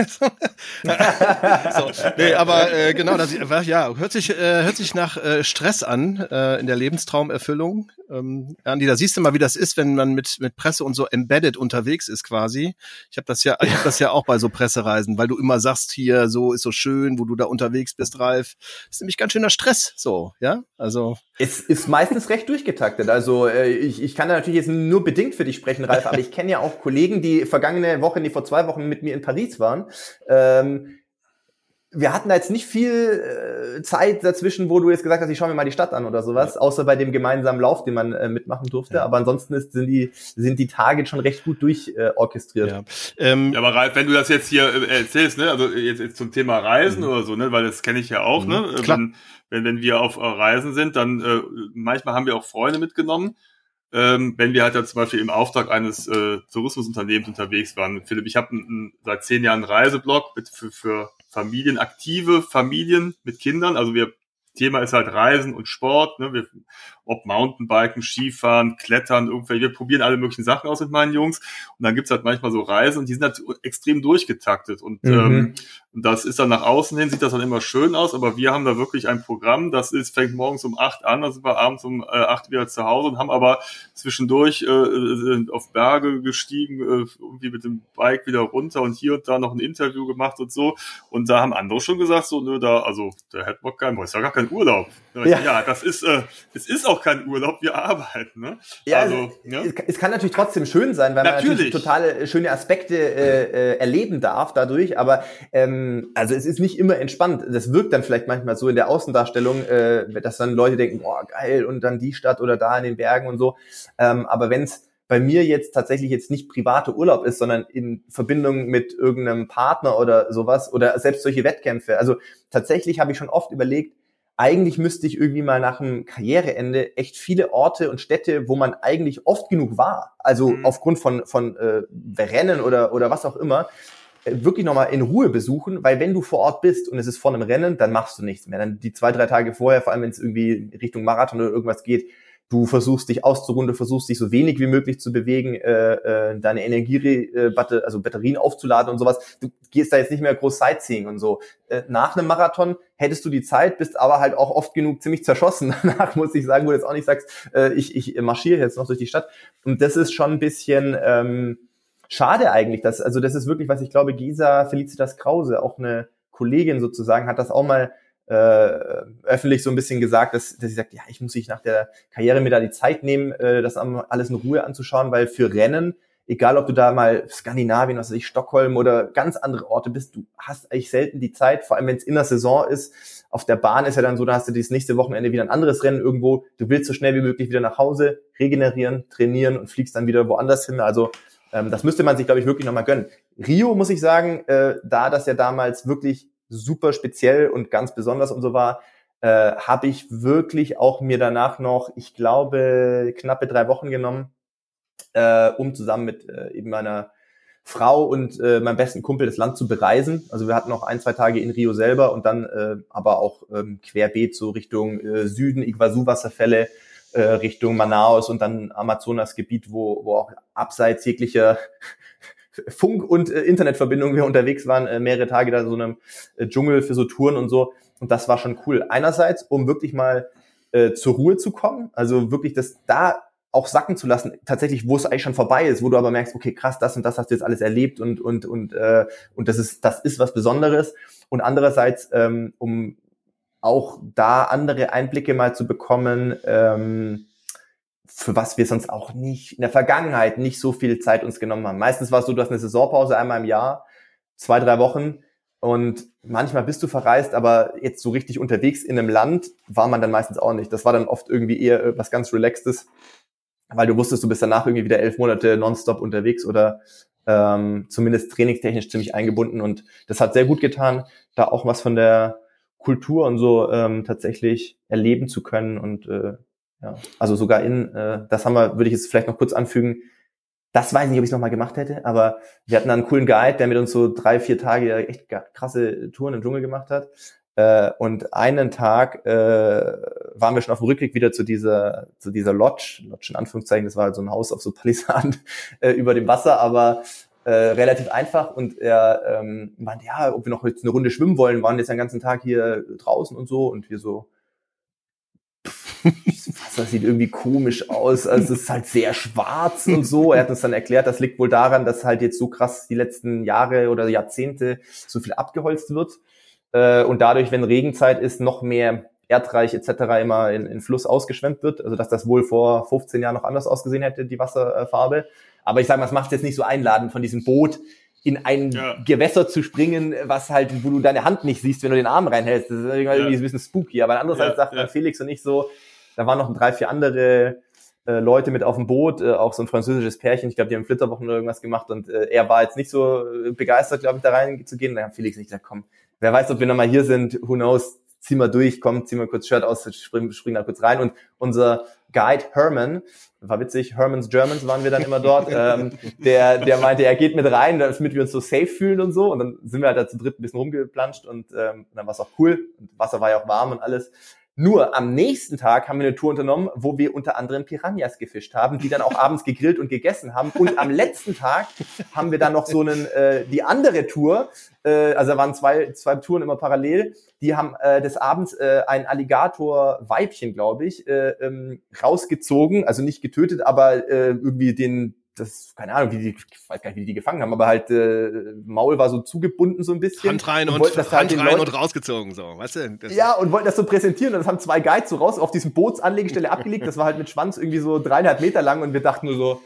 so, nee, aber äh, genau, das ja, hört sich, äh, hört sich nach äh, Stress an äh, in der Lebenstraumerfüllung. Ähm, Andi, da siehst du mal, wie das ist, wenn man mit, mit Presse und so embedded unterwegs ist quasi. Ich habe das ja, ich hab das ja auch bei so Pressereisen, weil du immer sagst, hier, so ist so schön, wo du da unterwegs bist, Ralf. Das ist nämlich ganz schöner Stress, so, ja? Also. Es ist meistens recht durchgetaktet. Also äh, ich, ich kann da natürlich jetzt nur bedingt für dich sprechen, Ralf, aber ich kenne ja auch Kollegen, die vergangene Woche, die vor zwei Wochen mit mir in Paris waren. Ähm, wir hatten da jetzt nicht viel äh, Zeit dazwischen, wo du jetzt gesagt hast, ich schaue mir mal die Stadt an oder sowas, ja. außer bei dem gemeinsamen Lauf, den man äh, mitmachen durfte. Ja. Aber ansonsten ist, sind die sind die Tage schon recht gut durchorchestriert. Äh, ja. Ähm, ja, aber Ralf, wenn du das jetzt hier äh, erzählst, ne, also jetzt, jetzt zum Thema Reisen mhm. oder so, ne, weil das kenne ich ja auch, mhm. ne, Klar. wenn wenn wenn wir auf äh, Reisen sind, dann äh, manchmal haben wir auch Freunde mitgenommen ähm, wenn wir halt dann zum Beispiel im Auftrag eines äh, Tourismusunternehmens unterwegs waren. Philipp, ich habe seit zehn Jahren einen Reiseblog mit, für, für Familien, aktive Familien mit Kindern. Also wir Thema ist halt Reisen und Sport, ne? wir, ob Mountainbiken, Skifahren, Klettern, irgendwelche, wir probieren alle möglichen Sachen aus mit meinen Jungs und dann gibt's halt manchmal so Reisen und die sind halt extrem durchgetaktet und mhm. ähm, das ist dann nach außen hin, sieht das dann immer schön aus, aber wir haben da wirklich ein Programm, das ist, fängt morgens um acht an, dann sind wir abends um äh, acht wieder zu Hause und haben aber zwischendurch äh, sind auf Berge gestiegen, äh, irgendwie mit dem Bike wieder runter und hier und da noch ein Interview gemacht und so und da haben andere schon gesagt, so, nö, da, also, der hätte Bock keinen, ist ja gar kein Urlaub. Ja, ja das ist, äh, es ist auch kein Urlaub, wir arbeiten. Ne? Ja, also, ja. Es, es, kann natürlich trotzdem schön sein, weil natürlich. man natürlich totale äh, schöne Aspekte äh, äh, erleben darf dadurch, aber ähm, also es ist nicht immer entspannt. Das wirkt dann vielleicht manchmal so in der Außendarstellung, äh, dass dann Leute denken, boah, geil, und dann die Stadt oder da in den Bergen und so. Ähm, aber wenn es bei mir jetzt tatsächlich jetzt nicht private Urlaub ist, sondern in Verbindung mit irgendeinem Partner oder sowas oder selbst solche Wettkämpfe. Also tatsächlich habe ich schon oft überlegt, eigentlich müsste ich irgendwie mal nach einem Karriereende echt viele Orte und Städte, wo man eigentlich oft genug war, also mhm. aufgrund von, von äh, Rennen oder, oder was auch immer, wirklich nochmal in Ruhe besuchen, weil wenn du vor Ort bist und es ist vor einem Rennen, dann machst du nichts mehr. Dann die zwei, drei Tage vorher, vor allem wenn es irgendwie Richtung Marathon oder irgendwas geht, du versuchst dich auszuruhen, du versuchst dich so wenig wie möglich zu bewegen, äh, äh, deine Energie, äh, also Batterien aufzuladen und sowas. Du gehst da jetzt nicht mehr groß Sightseeing und so. Äh, nach einem Marathon hättest du die Zeit, bist aber halt auch oft genug ziemlich zerschossen. Danach muss ich sagen, wo du jetzt auch nicht sagst, äh, ich, ich marschiere jetzt noch durch die Stadt. Und das ist schon ein bisschen ähm, schade eigentlich. Dass, also das ist wirklich, was ich glaube, Gisa Felicitas Krause, auch eine Kollegin sozusagen, hat das auch mal äh, öffentlich so ein bisschen gesagt, dass, dass sie sagt, ja, ich muss sich nach der Karriere mir da die Zeit nehmen, äh, das alles in Ruhe anzuschauen, weil für Rennen, egal ob du da mal Skandinavien, was weiß ich, Stockholm oder ganz andere Orte bist, du hast eigentlich selten die Zeit, vor allem wenn es in der Saison ist. Auf der Bahn ist ja dann so, da hast du dieses nächste Wochenende wieder ein anderes Rennen irgendwo. Du willst so schnell wie möglich wieder nach Hause, regenerieren, trainieren und fliegst dann wieder woanders hin. Also ähm, das müsste man sich, glaube ich, wirklich nochmal gönnen. Rio, muss ich sagen, äh, da das ja damals wirklich super speziell und ganz besonders und so war, äh, habe ich wirklich auch mir danach noch, ich glaube, knappe drei Wochen genommen, äh, um zusammen mit äh, eben meiner Frau und äh, meinem besten Kumpel das Land zu bereisen. Also wir hatten noch ein, zwei Tage in Rio selber und dann äh, aber auch ähm, querbeet so Richtung äh, Süden, Iguazu-Wasserfälle, äh, Richtung Manaus und dann Amazonasgebiet, wo, wo auch abseits jeglicher Funk- und äh, Internetverbindung wir unterwegs waren, äh, mehrere Tage da so einem äh, Dschungel für so Touren und so. Und das war schon cool. Einerseits, um wirklich mal äh, zur Ruhe zu kommen, also wirklich das da auch sacken zu lassen, tatsächlich, wo es eigentlich schon vorbei ist, wo du aber merkst, okay, krass, das und das hast du jetzt alles erlebt und und und äh, und das ist das ist was Besonderes. Und andererseits, ähm, um auch da andere Einblicke mal zu bekommen, ähm, für was wir sonst auch nicht in der Vergangenheit nicht so viel Zeit uns genommen haben. Meistens war es so, du hast eine Saisonpause einmal im Jahr, zwei, drei Wochen und manchmal bist du verreist, aber jetzt so richtig unterwegs in einem Land war man dann meistens auch nicht. Das war dann oft irgendwie eher was ganz Relaxtes, weil du wusstest, du bist danach irgendwie wieder elf Monate nonstop unterwegs oder äh, ähm, zumindest trainingstechnisch ziemlich eingebunden und das hat sehr gut getan, da auch was von der Kultur und so ähm, tatsächlich erleben zu können und äh, ja, also sogar in, äh, das haben wir, würde ich jetzt vielleicht noch kurz anfügen, das weiß ich nicht, ob ich es nochmal gemacht hätte, aber wir hatten einen coolen Guide, der mit uns so drei, vier Tage echt krasse Touren im Dschungel gemacht hat. Äh, und einen Tag äh, waren wir schon auf dem Rückweg wieder zu dieser, zu dieser Lodge, Lodge in Anführungszeichen, das war halt so ein Haus auf so Palisaden äh, über dem Wasser, aber äh, relativ einfach und er ähm, meinte, ja, ob wir noch jetzt eine Runde schwimmen wollen, waren jetzt den ganzen Tag hier draußen und so und wir so, Wasser sieht irgendwie komisch aus, also es ist halt sehr schwarz und so. Er hat uns dann erklärt, das liegt wohl daran, dass halt jetzt so krass die letzten Jahre oder Jahrzehnte so viel abgeholzt wird äh, und dadurch, wenn Regenzeit ist, noch mehr Erdreich etc. immer in, in Fluss ausgeschwemmt wird. Also dass das wohl vor 15 Jahren noch anders ausgesehen hätte, die Wasserfarbe. Aber ich sage mal, es macht jetzt nicht so einladend von diesem Boot in ein ja. Gewässer zu springen, was halt, wo du deine Hand nicht siehst, wenn du den Arm reinhältst. Das ist irgendwie ja. ein bisschen spooky. Aber andererseits ja, sagt ja. Felix und ich so, da waren noch drei, vier andere äh, Leute mit auf dem Boot, äh, auch so ein französisches Pärchen, ich glaube, die haben Flitterwochen oder irgendwas gemacht und äh, er war jetzt nicht so äh, begeistert, glaube ich, da reinzugehen. Da haben Felix nicht gesagt, komm, wer weiß, ob wir nochmal hier sind, who knows, zieh mal durch, komm, zieh mal kurz Shirt aus, spring, spring da kurz rein. Und unser Guide Herman, war witzig, Herman's Germans waren wir dann immer dort, ähm, der, der meinte, er geht mit rein, damit wir uns so safe fühlen und so. Und dann sind wir halt da zu dritt ein bisschen rumgeplanscht und ähm, dann war es auch cool. Und Wasser war ja auch warm und alles. Nur am nächsten Tag haben wir eine Tour unternommen, wo wir unter anderem Piranhas gefischt haben, die dann auch abends gegrillt und gegessen haben. Und am letzten Tag haben wir dann noch so einen, äh, die andere Tour, äh, also da waren zwei, zwei Touren immer parallel, die haben äh, des Abends äh, ein Alligator-Weibchen, glaube ich, äh, ähm, rausgezogen, also nicht getötet, aber äh, irgendwie den das, keine Ahnung, wie die, ich weiß gar nicht, wie die die gefangen haben, aber halt äh, Maul war so zugebunden so ein bisschen. Hand rein und, und Hand halt rein Leuten, und rausgezogen, so, weißt du? Das ja, und wollten das so präsentieren und das haben zwei Guides so raus auf diesem Bootsanlegestelle abgelegt, das war halt mit Schwanz irgendwie so dreieinhalb Meter lang und wir dachten nur so,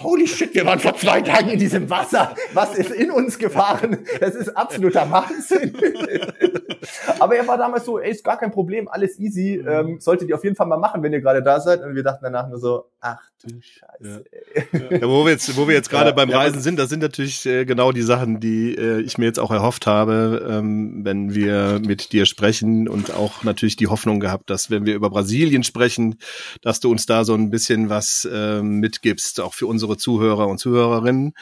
Holy shit, wir waren vor zwei Tagen in diesem Wasser. Was ist in uns gefahren? Das ist absoluter Wahnsinn. Aber er war damals so, ey, ist gar kein Problem, alles easy. Mhm. Ähm, solltet ihr auf jeden Fall mal machen, wenn ihr gerade da seid. Und wir dachten danach nur so, ach du Scheiße. Ja, ja wo wir jetzt, wo wir jetzt gerade ja, beim Reisen sind, das sind natürlich äh, genau die Sachen, die äh, ich mir jetzt auch erhofft habe, ähm, wenn wir mit dir sprechen und auch natürlich die Hoffnung gehabt, dass wenn wir über Brasilien sprechen, dass du uns da so ein bisschen was äh, mitgibst, auch für unsere Zuhörer und Zuhörerinnen.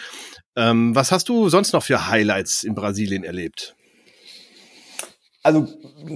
Ähm, was hast du sonst noch für Highlights in Brasilien erlebt? Also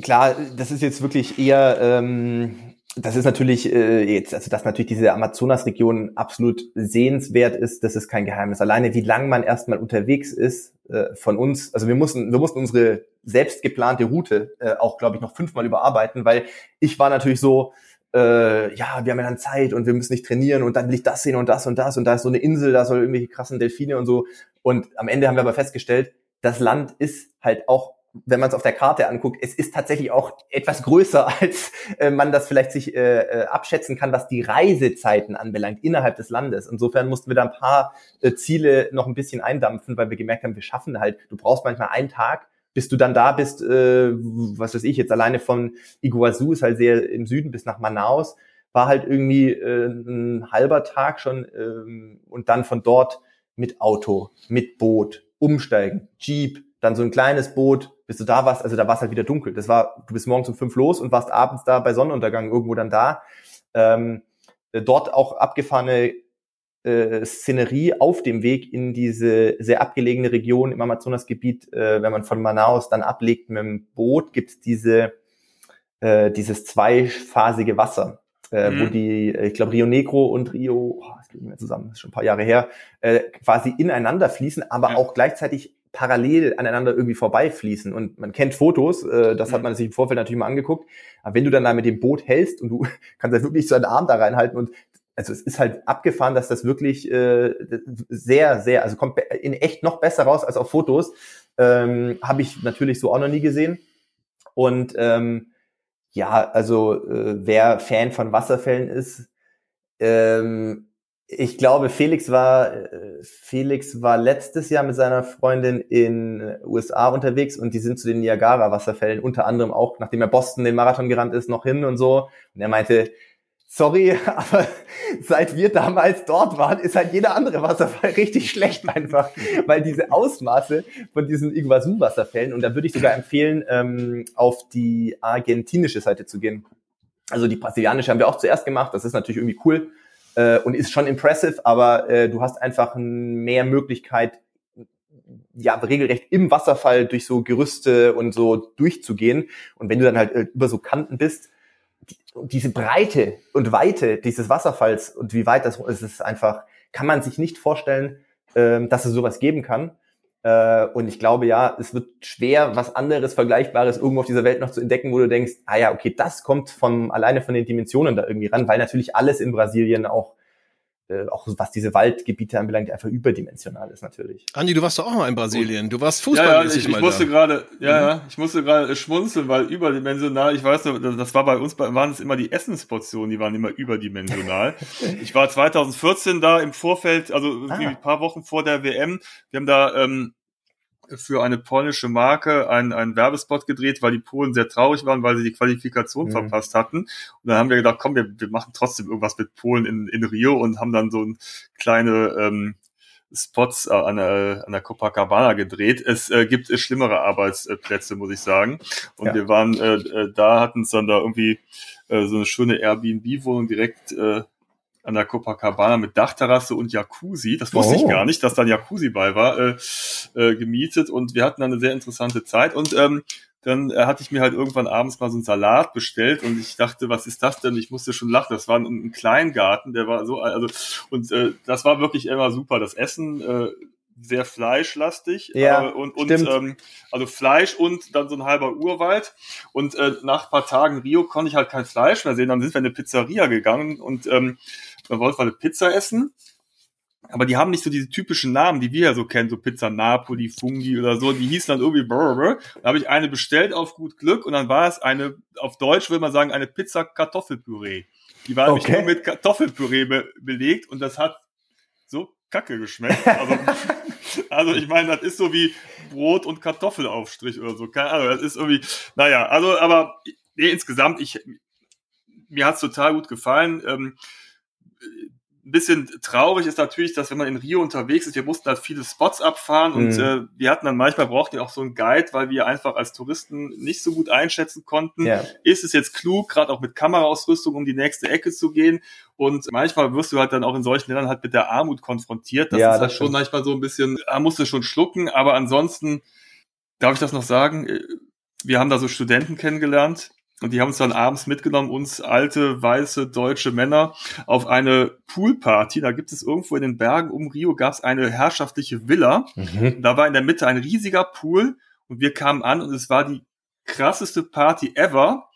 klar, das ist jetzt wirklich eher, ähm, das ist natürlich äh, jetzt, also dass natürlich diese Amazonas-Region absolut sehenswert ist, das ist kein Geheimnis. Alleine wie lang man erstmal unterwegs ist äh, von uns, also wir mussten, wir mussten unsere selbst geplante Route äh, auch, glaube ich, noch fünfmal überarbeiten, weil ich war natürlich so, äh, ja, wir haben ja dann Zeit und wir müssen nicht trainieren und dann will ich das sehen und das und das und da ist so eine Insel, da soll irgendwelche krassen Delfine und so. Und am Ende haben wir aber festgestellt, das Land ist halt auch wenn man es auf der Karte anguckt, es ist tatsächlich auch etwas größer, als äh, man das vielleicht sich äh, äh, abschätzen kann, was die Reisezeiten anbelangt innerhalb des Landes. Insofern mussten wir da ein paar äh, Ziele noch ein bisschen eindampfen, weil wir gemerkt haben, wir schaffen halt, du brauchst manchmal einen Tag, bis du dann da bist, äh, was weiß ich, jetzt alleine von Iguazu ist halt sehr im Süden bis nach Manaus, war halt irgendwie äh, ein halber Tag schon äh, und dann von dort mit Auto, mit Boot, umsteigen, Jeep, dann so ein kleines Boot, bis du da warst, also da war es halt wieder dunkel. Das war, du bist morgens um fünf los und warst abends da bei Sonnenuntergang irgendwo dann da. Ähm, dort auch abgefahrene äh, Szenerie auf dem Weg in diese sehr abgelegene Region im Amazonasgebiet. Äh, wenn man von Manaus dann ablegt mit dem Boot, gibt's diese äh, dieses zweiphasige Wasser. Äh, mhm. wo die, ich glaube, Rio Negro und Rio, oh, das geht nicht mehr zusammen, das ist schon ein paar Jahre her, äh, quasi ineinander fließen, aber ja. auch gleichzeitig parallel aneinander irgendwie vorbeifließen. Und man kennt Fotos, äh, das hat mhm. man sich im Vorfeld natürlich mal angeguckt. Aber wenn du dann da mit dem Boot hältst und du kannst halt wirklich so einen Arm da reinhalten und also es ist halt abgefahren, dass das wirklich äh, sehr, sehr, also kommt in echt noch besser raus als auf Fotos. Ähm, Habe ich natürlich so auch noch nie gesehen. Und ähm, ja, also äh, wer Fan von Wasserfällen ist, ähm, ich glaube, Felix war, äh, Felix war letztes Jahr mit seiner Freundin in USA unterwegs und die sind zu den Niagara-Wasserfällen unter anderem auch, nachdem er Boston den Marathon gerannt ist, noch hin und so. Und er meinte, sorry, aber seit wir damals dort waren, ist halt jeder andere Wasserfall richtig schlecht einfach, weil diese Ausmaße von diesen Iguazu-Wasserfällen, und da würde ich sogar empfehlen, ähm, auf die argentinische Seite zu gehen. Also die brasilianische haben wir auch zuerst gemacht, das ist natürlich irgendwie cool äh, und ist schon impressive, aber äh, du hast einfach mehr Möglichkeit, ja, regelrecht im Wasserfall durch so Gerüste und so durchzugehen. Und wenn du dann halt äh, über so Kanten bist, diese Breite und Weite dieses Wasserfalls und wie weit das ist, ist einfach, kann man sich nicht vorstellen, ähm, dass es sowas geben kann. Äh, und ich glaube, ja, es wird schwer, was anderes, Vergleichbares irgendwo auf dieser Welt noch zu entdecken, wo du denkst, ah ja, okay, das kommt von alleine von den Dimensionen da irgendwie ran, weil natürlich alles in Brasilien auch äh, auch was diese Waldgebiete anbelangt, einfach überdimensional ist natürlich. Andi, du warst doch auch mal in Brasilien. Du warst fußballmäßig ja, ja, ich, ich musste gerade, ja, mhm. ja, ich musste gerade schmunzeln, weil überdimensional, ich weiß noch, das war bei uns, waren es immer die Essensportionen, die waren immer überdimensional. ich war 2014 da im Vorfeld, also ah. ein paar Wochen vor der WM. Wir haben da ähm, für eine polnische Marke einen, einen Werbespot gedreht, weil die Polen sehr traurig waren, weil sie die Qualifikation mhm. verpasst hatten. Und dann haben wir gedacht, komm, wir, wir machen trotzdem irgendwas mit Polen in, in Rio und haben dann so ein kleine ähm, Spots äh, an, der, an der Copacabana gedreht. Es äh, gibt äh, schlimmere Arbeitsplätze, muss ich sagen. Und ja. wir waren äh, äh da, hatten es dann da irgendwie äh, so eine schöne Airbnb-Wohnung direkt äh, an der Copacabana mit Dachterrasse und Jacuzzi. Das wusste oh. ich gar nicht, dass da ein Jacuzzi bei war, äh, äh, gemietet und wir hatten dann eine sehr interessante Zeit und ähm, dann äh, hatte ich mir halt irgendwann abends mal so einen Salat bestellt und ich dachte, was ist das denn? Ich musste schon lachen. Das war ein, ein Kleingarten, der war so, also und äh, das war wirklich immer super. Das Essen äh, sehr fleischlastig ja, äh, und, und ähm, also Fleisch und dann so ein halber Urwald und äh, nach paar Tagen Rio konnte ich halt kein Fleisch mehr sehen dann sind wir in eine Pizzeria gegangen und ähm, man wollte mal eine Pizza essen, aber die haben nicht so diese typischen Namen, die wir ja so kennen, so Pizza Napoli, Fungi oder so, die hießen dann irgendwie brr, Da habe ich eine bestellt auf gut Glück und dann war es eine, auf Deutsch würde man sagen, eine Pizza Kartoffelpüree. Die war okay. nämlich nur mit Kartoffelpüree be belegt und das hat so kacke geschmeckt. Also, also ich meine, das ist so wie Brot und Kartoffelaufstrich oder so. Keine Ahnung, das ist irgendwie, naja, also aber nee, insgesamt, ich, mir hat's total gut gefallen. Ähm, ein bisschen traurig ist natürlich, dass wenn man in Rio unterwegs ist, wir mussten halt viele Spots abfahren mhm. und äh, wir hatten dann manchmal brauchten wir auch so einen Guide, weil wir einfach als Touristen nicht so gut einschätzen konnten. Ja. Ist es jetzt klug, gerade auch mit Kameraausrüstung, um die nächste Ecke zu gehen? Und manchmal wirst du halt dann auch in solchen Ländern halt mit der Armut konfrontiert. Das ja, ist halt das schon manchmal so ein bisschen, da musst du schon schlucken, aber ansonsten, darf ich das noch sagen? Äh, wir haben da so Studenten kennengelernt, und die haben uns dann abends mitgenommen, uns alte, weiße, deutsche Männer, auf eine Poolparty. Da gibt es irgendwo in den Bergen um Rio gab es eine herrschaftliche Villa. Mhm. Da war in der Mitte ein riesiger Pool und wir kamen an und es war die krasseste Party ever.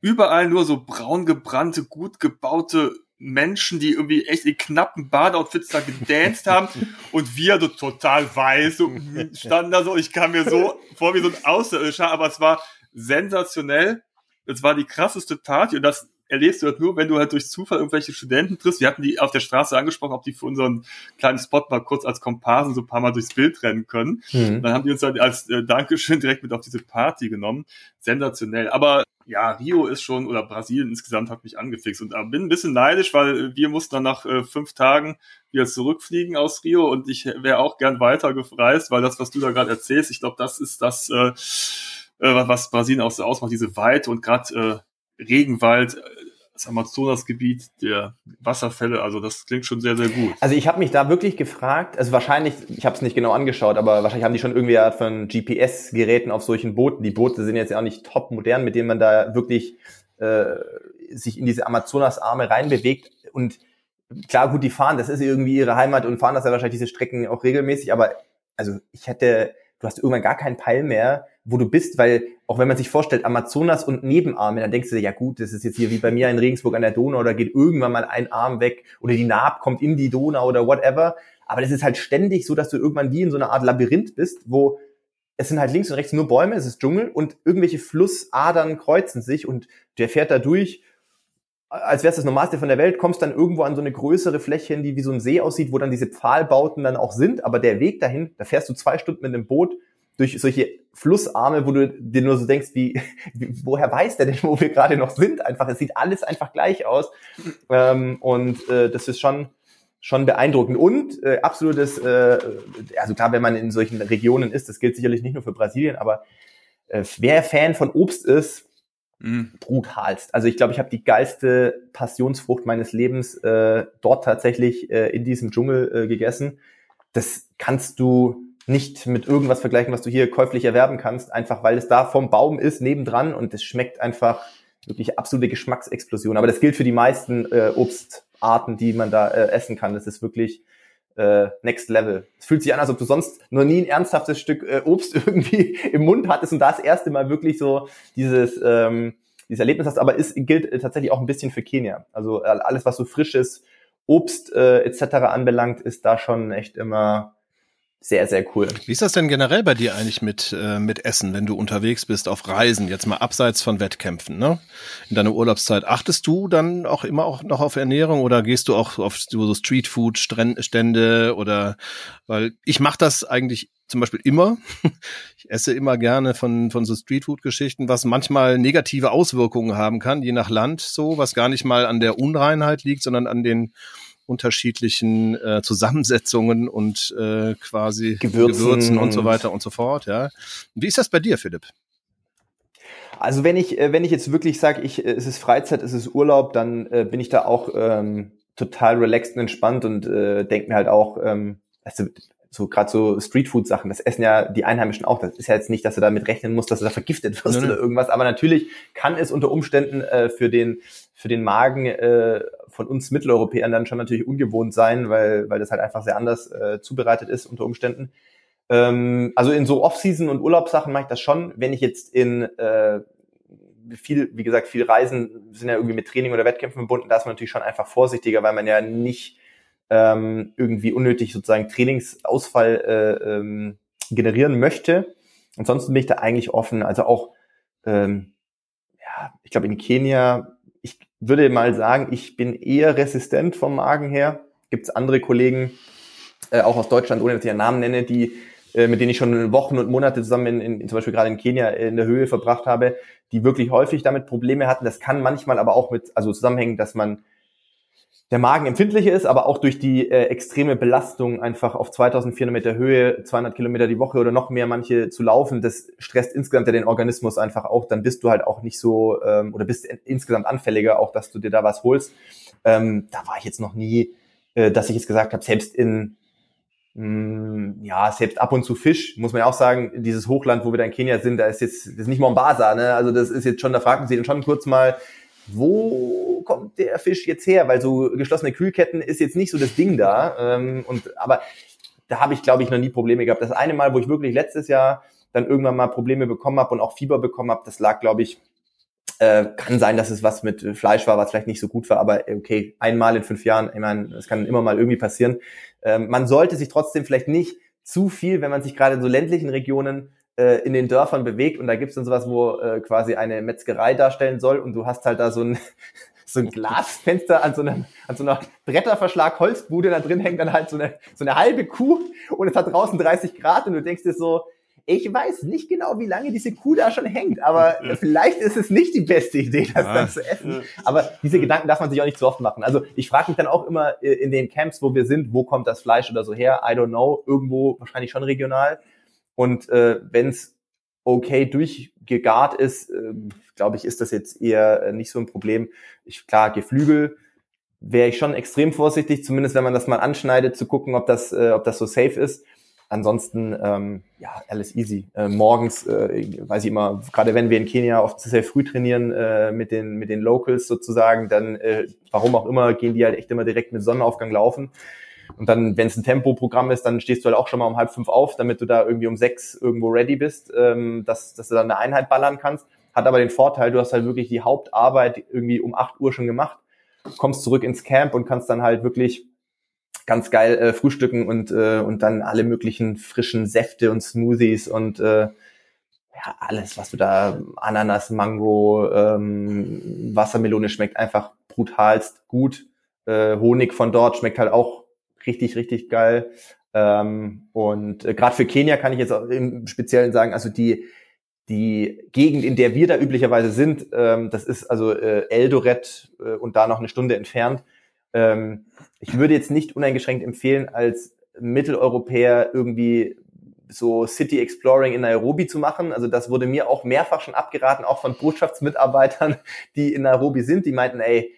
Überall nur so braun gebrannte, gut gebaute Menschen, die irgendwie echt in knappen Badeoutfits da gedanced haben und wir so total weiß und standen da so, ich kam mir so vor wie so ein Außerirdischer, aber es war sensationell es war die krasseste Party und das erlebst du halt nur, wenn du halt durch Zufall irgendwelche Studenten triffst. Wir hatten die auf der Straße angesprochen, ob die für unseren kleinen Spot mal kurz als Komparsen so ein paar Mal durchs Bild rennen können. Mhm. Dann haben die uns dann als äh, Dankeschön direkt mit auf diese Party genommen. Sensationell. Aber ja, Rio ist schon, oder Brasilien insgesamt hat mich angefixt und äh, bin ein bisschen neidisch, weil wir mussten dann nach äh, fünf Tagen wieder zurückfliegen aus Rio und ich wäre auch gern weiter gereist, weil das, was du da gerade erzählst, ich glaube, das ist das, äh, äh, was Brasilien auch so ausmacht, diese Weite und gerade äh, Regenwald, äh, das Amazonasgebiet, der Wasserfälle, also das klingt schon sehr, sehr gut. Also ich habe mich da wirklich gefragt, also wahrscheinlich, ich habe es nicht genau angeschaut, aber wahrscheinlich haben die schon irgendwie Art von GPS-Geräten auf solchen Booten. Die Boote sind jetzt ja auch nicht top modern, mit denen man da wirklich äh, sich in diese Amazonasarme reinbewegt. Und klar, gut, die fahren, das ist irgendwie ihre Heimat und fahren das ja wahrscheinlich diese Strecken auch regelmäßig, aber also ich hätte, du hast irgendwann gar keinen Peil mehr, wo du bist, weil auch wenn man sich vorstellt, Amazonas und Nebenarme, dann denkst du dir, ja gut, das ist jetzt hier wie bei mir in Regensburg an der Donau, da geht irgendwann mal ein Arm weg oder die Naab kommt in die Donau oder whatever. Aber das ist halt ständig so, dass du irgendwann wie in so einer Art Labyrinth bist, wo es sind halt links und rechts nur Bäume, es ist Dschungel und irgendwelche Flussadern kreuzen sich und der fährt da durch, als wäre es das Normalste von der Welt, kommst dann irgendwo an so eine größere Fläche hin, die wie so ein See aussieht, wo dann diese Pfahlbauten dann auch sind, aber der Weg dahin, da fährst du zwei Stunden mit einem Boot durch solche Flussarme, wo du dir nur so denkst, wie, woher weiß der denn, wo wir gerade noch sind? Einfach, es sieht alles einfach gleich aus. Ähm, und äh, das ist schon schon beeindruckend und äh, absolutes, äh, also klar, wenn man in solchen Regionen ist, das gilt sicherlich nicht nur für Brasilien, aber äh, wer Fan von Obst ist, mm. brutalst. Also ich glaube, ich habe die geilste Passionsfrucht meines Lebens äh, dort tatsächlich äh, in diesem Dschungel äh, gegessen. Das kannst du nicht mit irgendwas vergleichen, was du hier käuflich erwerben kannst, einfach weil es da vom Baum ist, nebendran und es schmeckt einfach wirklich absolute Geschmacksexplosion. Aber das gilt für die meisten äh, Obstarten, die man da äh, essen kann. Das ist wirklich äh, Next Level. Es fühlt sich an, als ob du sonst noch nie ein ernsthaftes Stück äh, Obst irgendwie im Mund hattest und das erste Mal wirklich so dieses ähm, dieses Erlebnis hast. Aber es gilt äh, tatsächlich auch ein bisschen für Kenia. Also alles, was so frisches Obst äh, etc. anbelangt, ist da schon echt immer sehr, sehr cool. Wie ist das denn generell bei dir eigentlich mit, äh, mit Essen, wenn du unterwegs bist auf Reisen, jetzt mal abseits von Wettkämpfen, ne? In deiner Urlaubszeit, achtest du dann auch immer auch noch auf Ernährung oder gehst du auch auf so Streetfood-Stände oder, weil ich mache das eigentlich zum Beispiel immer. Ich esse immer gerne von, von so Streetfood-Geschichten, was manchmal negative Auswirkungen haben kann, je nach Land so, was gar nicht mal an der Unreinheit liegt, sondern an den unterschiedlichen äh, Zusammensetzungen und äh, quasi Gewürzen, Gewürzen und so weiter und so fort. Ja. Wie ist das bei dir, Philipp? Also wenn ich, äh, wenn ich jetzt wirklich sage, ich, äh, es ist Freizeit, es ist Urlaub, dann äh, bin ich da auch ähm, total relaxed und entspannt und äh, denke mir halt auch, ähm, also so gerade so Streetfood-Sachen, das essen ja die Einheimischen auch. Das ist ja jetzt nicht, dass du damit rechnen musst, dass du da vergiftet wirst oder irgendwas. Aber natürlich kann es unter Umständen äh, für den für den Magen äh, von uns Mitteleuropäern dann schon natürlich ungewohnt sein, weil weil das halt einfach sehr anders äh, zubereitet ist unter Umständen. Ähm, also in so Off-Season und Urlaubssachen mache ich das schon. Wenn ich jetzt in äh, viel, wie gesagt, viel Reisen sind ja irgendwie mit Training oder Wettkämpfen verbunden, da ist man natürlich schon einfach vorsichtiger, weil man ja nicht ähm, irgendwie unnötig sozusagen Trainingsausfall äh, ähm, generieren möchte. Ansonsten bin ich da eigentlich offen. Also auch, ähm, ja, ich glaube in Kenia, ich würde mal sagen, ich bin eher resistent vom Magen her. Gibt es andere Kollegen, äh, auch aus Deutschland, ohne dass ich ihren Namen nenne, die äh, mit denen ich schon Wochen und Monate zusammen in, in, zum Beispiel gerade in Kenia in der Höhe verbracht habe, die wirklich häufig damit Probleme hatten. Das kann manchmal aber auch mit, also zusammenhängen, dass man der Magen empfindlicher ist, aber auch durch die äh, extreme Belastung einfach auf 2400 Meter Höhe, 200 Kilometer die Woche oder noch mehr manche zu laufen, das stresst insgesamt ja den Organismus einfach auch. Dann bist du halt auch nicht so ähm, oder bist insgesamt anfälliger, auch dass du dir da was holst. Ähm, da war ich jetzt noch nie, äh, dass ich jetzt gesagt habe, selbst in mh, mm, ja, selbst ab und zu Fisch, muss man ja auch sagen, dieses Hochland, wo wir da in Kenia sind, da ist jetzt, das ist nicht Mombasa, ne? Also das ist jetzt schon, da fragt man sich dann schon kurz mal, wo kommt der Fisch jetzt her? Weil so geschlossene Kühlketten ist jetzt nicht so das Ding da. Ähm, und aber da habe ich, glaube ich, noch nie Probleme gehabt. Das eine Mal, wo ich wirklich letztes Jahr dann irgendwann mal Probleme bekommen habe und auch Fieber bekommen habe, das lag, glaube ich, äh, kann sein, dass es was mit Fleisch war, was vielleicht nicht so gut war, aber okay, einmal in fünf Jahren, ich meine, das kann immer mal irgendwie passieren. Ähm, man sollte sich trotzdem vielleicht nicht zu viel, wenn man sich gerade in so ländlichen Regionen äh, in den Dörfern bewegt und da gibt's dann sowas, wo äh, quasi eine Metzgerei darstellen soll und du hast halt da so ein so ein Glasfenster an so einem an so einer Bretterverschlag Holzbude da drin hängt dann halt so eine so eine halbe Kuh und es hat draußen 30 Grad und du denkst dir so ich weiß nicht genau, wie lange diese Kuh da schon hängt, aber vielleicht ist es nicht die beste Idee, das ja. dann zu essen. Aber diese Gedanken darf man sich auch nicht zu oft machen. Also ich frage mich dann auch immer äh, in den Camps, wo wir sind, wo kommt das Fleisch oder so her? I don't know. Irgendwo wahrscheinlich schon regional. Und äh, wenn es okay durchgegart ist, äh, glaube ich, ist das jetzt eher äh, nicht so ein Problem. Ich, klar, Geflügel wäre ich schon extrem vorsichtig, zumindest wenn man das mal anschneidet, zu gucken, ob das, äh, ob das so safe ist. Ansonsten, ähm, ja, alles easy. Äh, morgens, äh, weiß ich immer, gerade wenn wir in Kenia oft sehr früh trainieren äh, mit den mit den Locals sozusagen, dann, äh, warum auch immer, gehen die halt echt immer direkt mit Sonnenaufgang laufen. Und dann, wenn es ein Tempoprogramm ist, dann stehst du halt auch schon mal um halb fünf auf, damit du da irgendwie um sechs irgendwo ready bist, ähm, dass, dass du dann eine Einheit ballern kannst. Hat aber den Vorteil, du hast halt wirklich die Hauptarbeit irgendwie um acht Uhr schon gemacht, kommst zurück ins Camp und kannst dann halt wirklich ganz geil äh, frühstücken und, äh, und dann alle möglichen frischen Säfte und Smoothies und äh, ja, alles, was du da, Ananas, Mango, ähm, Wassermelone schmeckt einfach brutalst gut. Äh, Honig von dort schmeckt halt auch richtig, richtig geil. Ähm, und äh, gerade für Kenia kann ich jetzt auch im Speziellen sagen, also die die Gegend, in der wir da üblicherweise sind, ähm, das ist also äh, Eldoret äh, und da noch eine Stunde entfernt. Ähm, ich würde jetzt nicht uneingeschränkt empfehlen, als Mitteleuropäer irgendwie so City Exploring in Nairobi zu machen. Also das wurde mir auch mehrfach schon abgeraten, auch von Botschaftsmitarbeitern, die in Nairobi sind, die meinten, ey,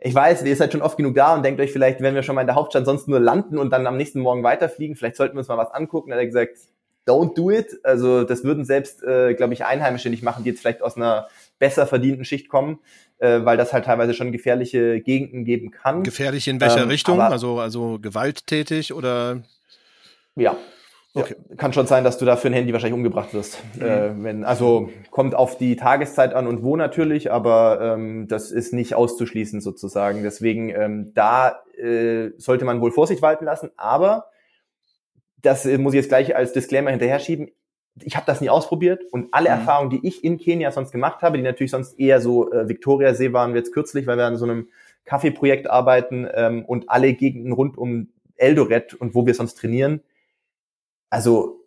ich weiß, ihr seid schon oft genug da und denkt euch vielleicht, wenn wir schon mal in der Hauptstadt sonst nur landen und dann am nächsten Morgen weiterfliegen, vielleicht sollten wir uns mal was angucken. Da hat er gesagt, don't do it. Also das würden selbst, äh, glaube ich, Einheimische nicht machen, die jetzt vielleicht aus einer besser verdienten Schicht kommen, äh, weil das halt teilweise schon gefährliche Gegenden geben kann. Gefährlich in welcher ähm, Richtung? Also also gewalttätig oder? Ja, Okay. Ja, kann schon sein, dass du da für ein Handy wahrscheinlich umgebracht wirst. Mhm. Äh, wenn, also kommt auf die Tageszeit an und wo natürlich, aber ähm, das ist nicht auszuschließen sozusagen. Deswegen ähm, da äh, sollte man wohl Vorsicht walten lassen. Aber das äh, muss ich jetzt gleich als Disclaimer hinterher schieben. Ich habe das nie ausprobiert und alle mhm. Erfahrungen, die ich in Kenia sonst gemacht habe, die natürlich sonst eher so äh, Victoria-See waren, wir jetzt kürzlich, weil wir an so einem Kaffeeprojekt arbeiten ähm, und alle Gegenden rund um Eldoret und wo wir sonst trainieren, also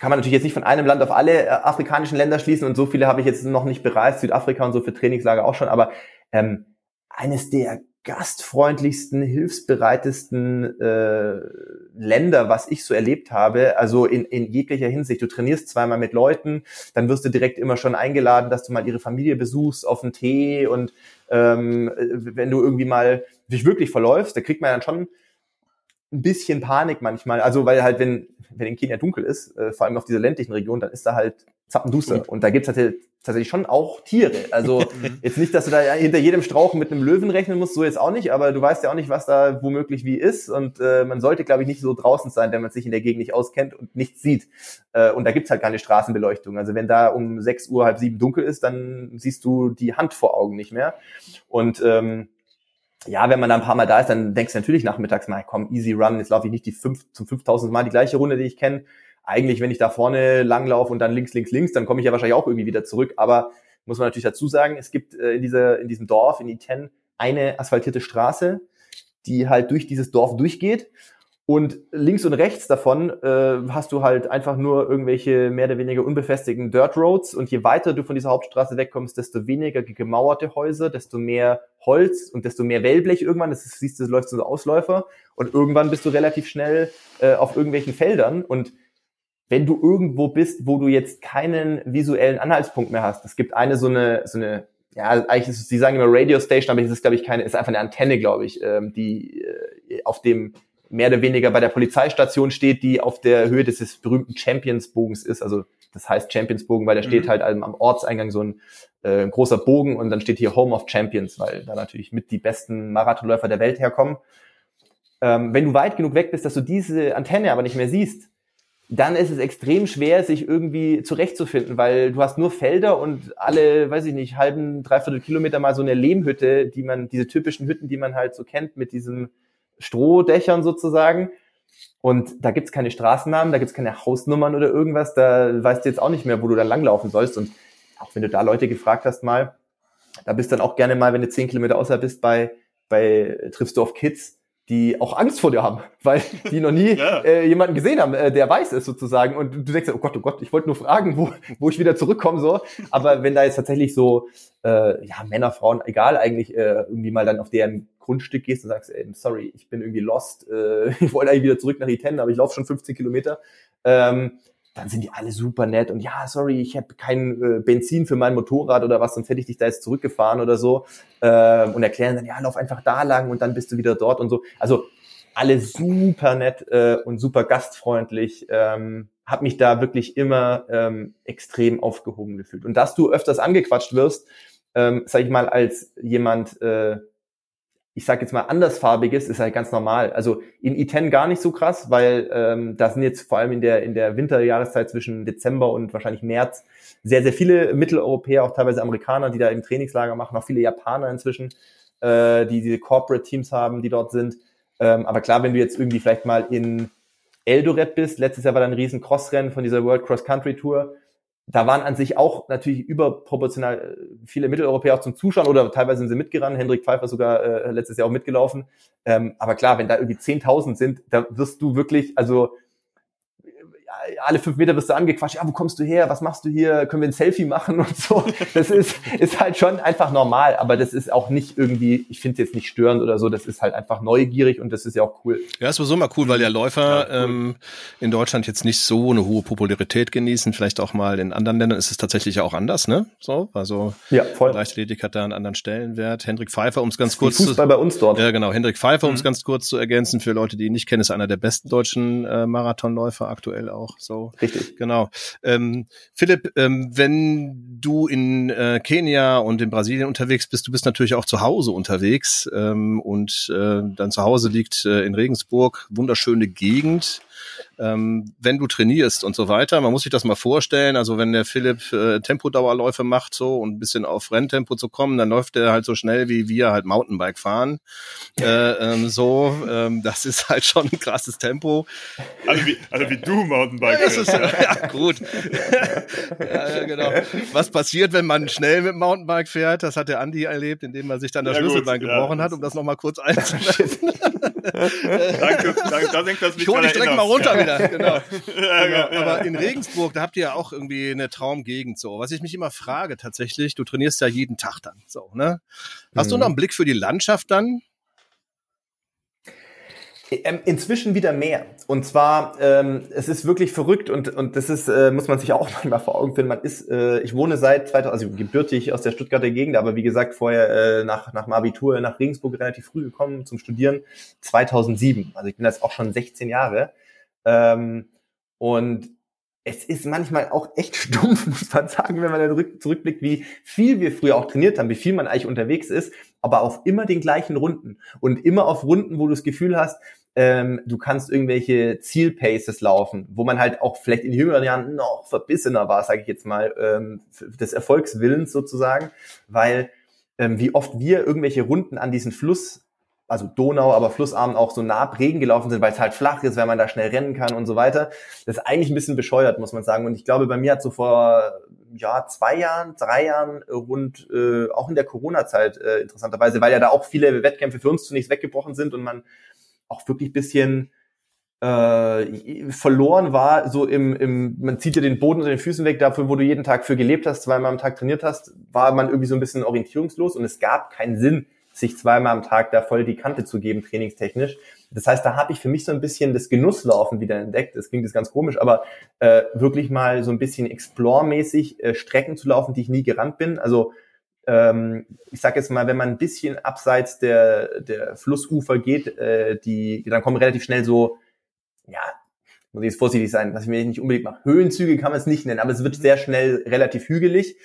kann man natürlich jetzt nicht von einem Land auf alle äh, afrikanischen Länder schließen und so viele habe ich jetzt noch nicht bereist, Südafrika und so für Trainingslager auch schon, aber ähm, eines der gastfreundlichsten, hilfsbereitesten äh, Länder, was ich so erlebt habe, also in, in jeglicher Hinsicht. Du trainierst zweimal mit Leuten, dann wirst du direkt immer schon eingeladen, dass du mal ihre Familie besuchst auf einen Tee und ähm, wenn du irgendwie mal dich wirklich verläufst, da kriegt man dann schon ein bisschen Panik manchmal. Also weil halt, wenn, wenn in Kenia dunkel ist, äh, vor allem auf dieser ländlichen Region, dann ist da halt Zappenduster. Und da gibt's halt tatsächlich schon auch Tiere. Also mhm. jetzt nicht, dass du da hinter jedem Strauch mit einem Löwen rechnen musst, so jetzt auch nicht, aber du weißt ja auch nicht, was da womöglich wie ist. Und äh, man sollte, glaube ich, nicht so draußen sein, wenn man sich in der Gegend nicht auskennt und nichts sieht. Äh, und da gibt's halt keine Straßenbeleuchtung. Also wenn da um sechs Uhr, halb sieben dunkel ist, dann siehst du die Hand vor Augen nicht mehr. Und ähm, ja, wenn man da ein paar Mal da ist, dann denkst du natürlich nachmittags mal, komm, easy run, jetzt laufe ich nicht die fünf, zum 5000 Mal die gleiche Runde, die ich kenne. Eigentlich, wenn ich da vorne langlaufe und dann links, links, links, dann komme ich ja wahrscheinlich auch irgendwie wieder zurück. Aber muss man natürlich dazu sagen, es gibt äh, in, dieser, in diesem Dorf, in Iten, eine asphaltierte Straße, die halt durch dieses Dorf durchgeht. Und links und rechts davon äh, hast du halt einfach nur irgendwelche mehr oder weniger unbefestigten Dirt Roads. Und je weiter du von dieser Hauptstraße wegkommst, desto weniger gemauerte Häuser, desto mehr Holz und desto mehr Wellblech irgendwann. Das ist, siehst du, das läuft so Ausläufer. Und irgendwann bist du relativ schnell äh, auf irgendwelchen Feldern. Und wenn du irgendwo bist, wo du jetzt keinen visuellen Anhaltspunkt mehr hast, es gibt eine so eine, so eine ja, eigentlich ist es, sie sagen immer Radio Station, aber es ist, glaube ich, keine, ist einfach eine Antenne, glaube ich, ähm, die äh, auf dem mehr oder weniger bei der Polizeistation steht, die auf der Höhe des berühmten Champions-Bogens ist. Also das heißt Champions-Bogen, weil da steht mhm. halt am Ortseingang so ein äh, großer Bogen und dann steht hier Home of Champions, weil da natürlich mit die besten Marathonläufer der Welt herkommen. Ähm, wenn du weit genug weg bist, dass du diese Antenne aber nicht mehr siehst, dann ist es extrem schwer, sich irgendwie zurechtzufinden, weil du hast nur Felder und alle, weiß ich nicht, halben, dreiviertel Kilometer mal so eine Lehmhütte, die man, diese typischen Hütten, die man halt so kennt, mit diesem Strohdächern sozusagen. Und da gibt's keine Straßennamen, da gibt's keine Hausnummern oder irgendwas, da weißt du jetzt auch nicht mehr, wo du da langlaufen sollst. Und auch wenn du da Leute gefragt hast mal, da bist dann auch gerne mal, wenn du zehn Kilometer außerhalb bist, bei, bei triffst du auf Kids, die auch Angst vor dir haben, weil die noch nie ja. äh, jemanden gesehen haben, äh, der weiß es sozusagen. Und du denkst, oh Gott, oh Gott, ich wollte nur fragen, wo, wo ich wieder zurückkomme. so. Aber wenn da jetzt tatsächlich so, äh, ja, Männer, Frauen, egal eigentlich, äh, irgendwie mal dann auf deren Grundstück gehst und sagst, ey, sorry, ich bin irgendwie lost, äh, ich wollte eigentlich wieder zurück nach Iten, aber ich laufe schon 15 Kilometer. Ähm, dann sind die alle super nett und ja, sorry, ich habe kein äh, Benzin für mein Motorrad oder was, sonst hätte ich dich da jetzt zurückgefahren oder so äh, und erklären dann, ja, lauf einfach da lang und dann bist du wieder dort und so. Also alle super nett äh, und super gastfreundlich. Ähm, habe mich da wirklich immer ähm, extrem aufgehoben gefühlt. Und dass du öfters angequatscht wirst, ähm, sag ich mal, als jemand, äh, ich sage jetzt mal, andersfarbiges ist halt ganz normal. Also in I10 gar nicht so krass, weil ähm, da sind jetzt vor allem in der, in der Winterjahreszeit zwischen Dezember und wahrscheinlich März sehr, sehr viele Mitteleuropäer, auch teilweise Amerikaner, die da im Trainingslager machen, auch viele Japaner inzwischen, äh, die diese Corporate Teams haben, die dort sind. Ähm, aber klar, wenn du jetzt irgendwie vielleicht mal in Eldoret bist, letztes Jahr war da ein riesen Crossrennen von dieser World Cross Country Tour, da waren an sich auch natürlich überproportional äh, viele Mitteleuropäer auch zum Zuschauen oder teilweise sind sie mitgerannt. Hendrik Pfeiffer sogar äh, letztes Jahr auch mitgelaufen. Ähm, aber klar, wenn da irgendwie 10.000 sind, da wirst du wirklich, also alle fünf Meter wirst du angequatscht, ja, wo kommst du her, was machst du hier, können wir ein Selfie machen und so. Das ist, ist halt schon einfach normal, aber das ist auch nicht irgendwie, ich finde es jetzt nicht störend oder so, das ist halt einfach neugierig und das ist ja auch cool. Ja, ist sowieso mal cool, weil ja Läufer ja, cool. ähm, in Deutschland jetzt nicht so eine hohe Popularität genießen, vielleicht auch mal in anderen Ländern ist es tatsächlich auch anders, ne? So, also ja, voll. Leichtathletik hat da einen anderen Stellenwert. Hendrik Pfeiffer, um es ganz kurz Fußball zu, bei uns dort. Ja, genau, Hendrik Pfeiffer, um es mhm. ganz kurz zu ergänzen, für Leute, die ihn nicht kennen, ist einer der besten deutschen äh, Marathonläufer aktuell auch. So. Richtig. Genau. Ähm, Philipp, ähm, wenn du in äh, Kenia und in Brasilien unterwegs bist, du bist natürlich auch zu Hause unterwegs ähm, und äh, dein Zuhause liegt äh, in Regensburg, wunderschöne Gegend ähm, wenn du trainierst und so weiter. Man muss sich das mal vorstellen. Also wenn der Philipp äh, Tempodauerläufe macht so und ein bisschen auf Renntempo zu kommen, dann läuft er halt so schnell wie wir halt Mountainbike fahren. Äh, ähm, so, ähm, das ist halt schon ein krasses Tempo. Also wie, also wie du Mountainbike ja, ist, ja, gut. ja, genau. Was passiert, wenn man schnell mit Mountainbike fährt? Das hat der Andi erlebt, indem er sich dann das ja, Schlüsselbein gut, gebrochen ja. hat, um das nochmal kurz einzuschätzen. danke, danke. Da denkt das mich ich hol dich direkt mal runter wieder. Genau. ja, genau. Aber in Regensburg, da habt ihr ja auch irgendwie eine Traumgegend so. Was ich mich immer frage tatsächlich, du trainierst ja jeden Tag dann so, ne? Hast mhm. du noch einen Blick für die Landschaft dann? Ähm, inzwischen wieder mehr. Und zwar, ähm, es ist wirklich verrückt und, und das ist, äh, muss man sich auch manchmal vor Augen finden. Man ist, äh, ich wohne seit 2000, also gebürtig aus der Stuttgarter Gegend, aber wie gesagt, vorher äh, nach, nach dem Abitur nach Regensburg relativ früh gekommen zum Studieren, 2007. Also ich bin jetzt auch schon 16 Jahre. Ähm, und es ist manchmal auch echt stumpf, muss man sagen, wenn man dann zurückblickt, wie viel wir früher auch trainiert haben, wie viel man eigentlich unterwegs ist, aber auf immer den gleichen Runden. Und immer auf Runden, wo du das Gefühl hast, ähm, du kannst irgendwelche Zielpaces laufen, wo man halt auch vielleicht in jüngeren Jahren noch verbissener war, sage ich jetzt mal, ähm, des Erfolgswillens sozusagen, weil ähm, wie oft wir irgendwelche Runden an diesen Fluss also Donau, aber Flussarmen auch so nah Regen gelaufen sind, weil es halt flach ist, weil man da schnell rennen kann und so weiter. Das ist eigentlich ein bisschen bescheuert, muss man sagen. Und ich glaube, bei mir hat so vor ja zwei Jahren, drei Jahren rund, äh, auch in der Corona-Zeit äh, interessanterweise, weil ja da auch viele Wettkämpfe für uns zunächst weggebrochen sind und man auch wirklich bisschen äh, verloren war, so im, im, man zieht dir den Boden unter den Füßen weg, dafür, wo du jeden Tag für gelebt hast, zweimal am Tag trainiert hast, war man irgendwie so ein bisschen orientierungslos und es gab keinen Sinn, sich zweimal am Tag da voll die Kante zu geben, trainingstechnisch. Das heißt, da habe ich für mich so ein bisschen das Genusslaufen wieder entdeckt. Das klingt jetzt ganz komisch, aber äh, wirklich mal so ein bisschen Explore-mäßig äh, Strecken zu laufen, die ich nie gerannt bin. Also ähm, ich sage jetzt mal, wenn man ein bisschen abseits der, der Flussufer geht, äh, die, dann kommen relativ schnell so, ja, muss ich jetzt vorsichtig sein, dass ich mir nicht unbedingt mache. Höhenzüge kann man es nicht nennen, aber es wird sehr schnell relativ hügelig.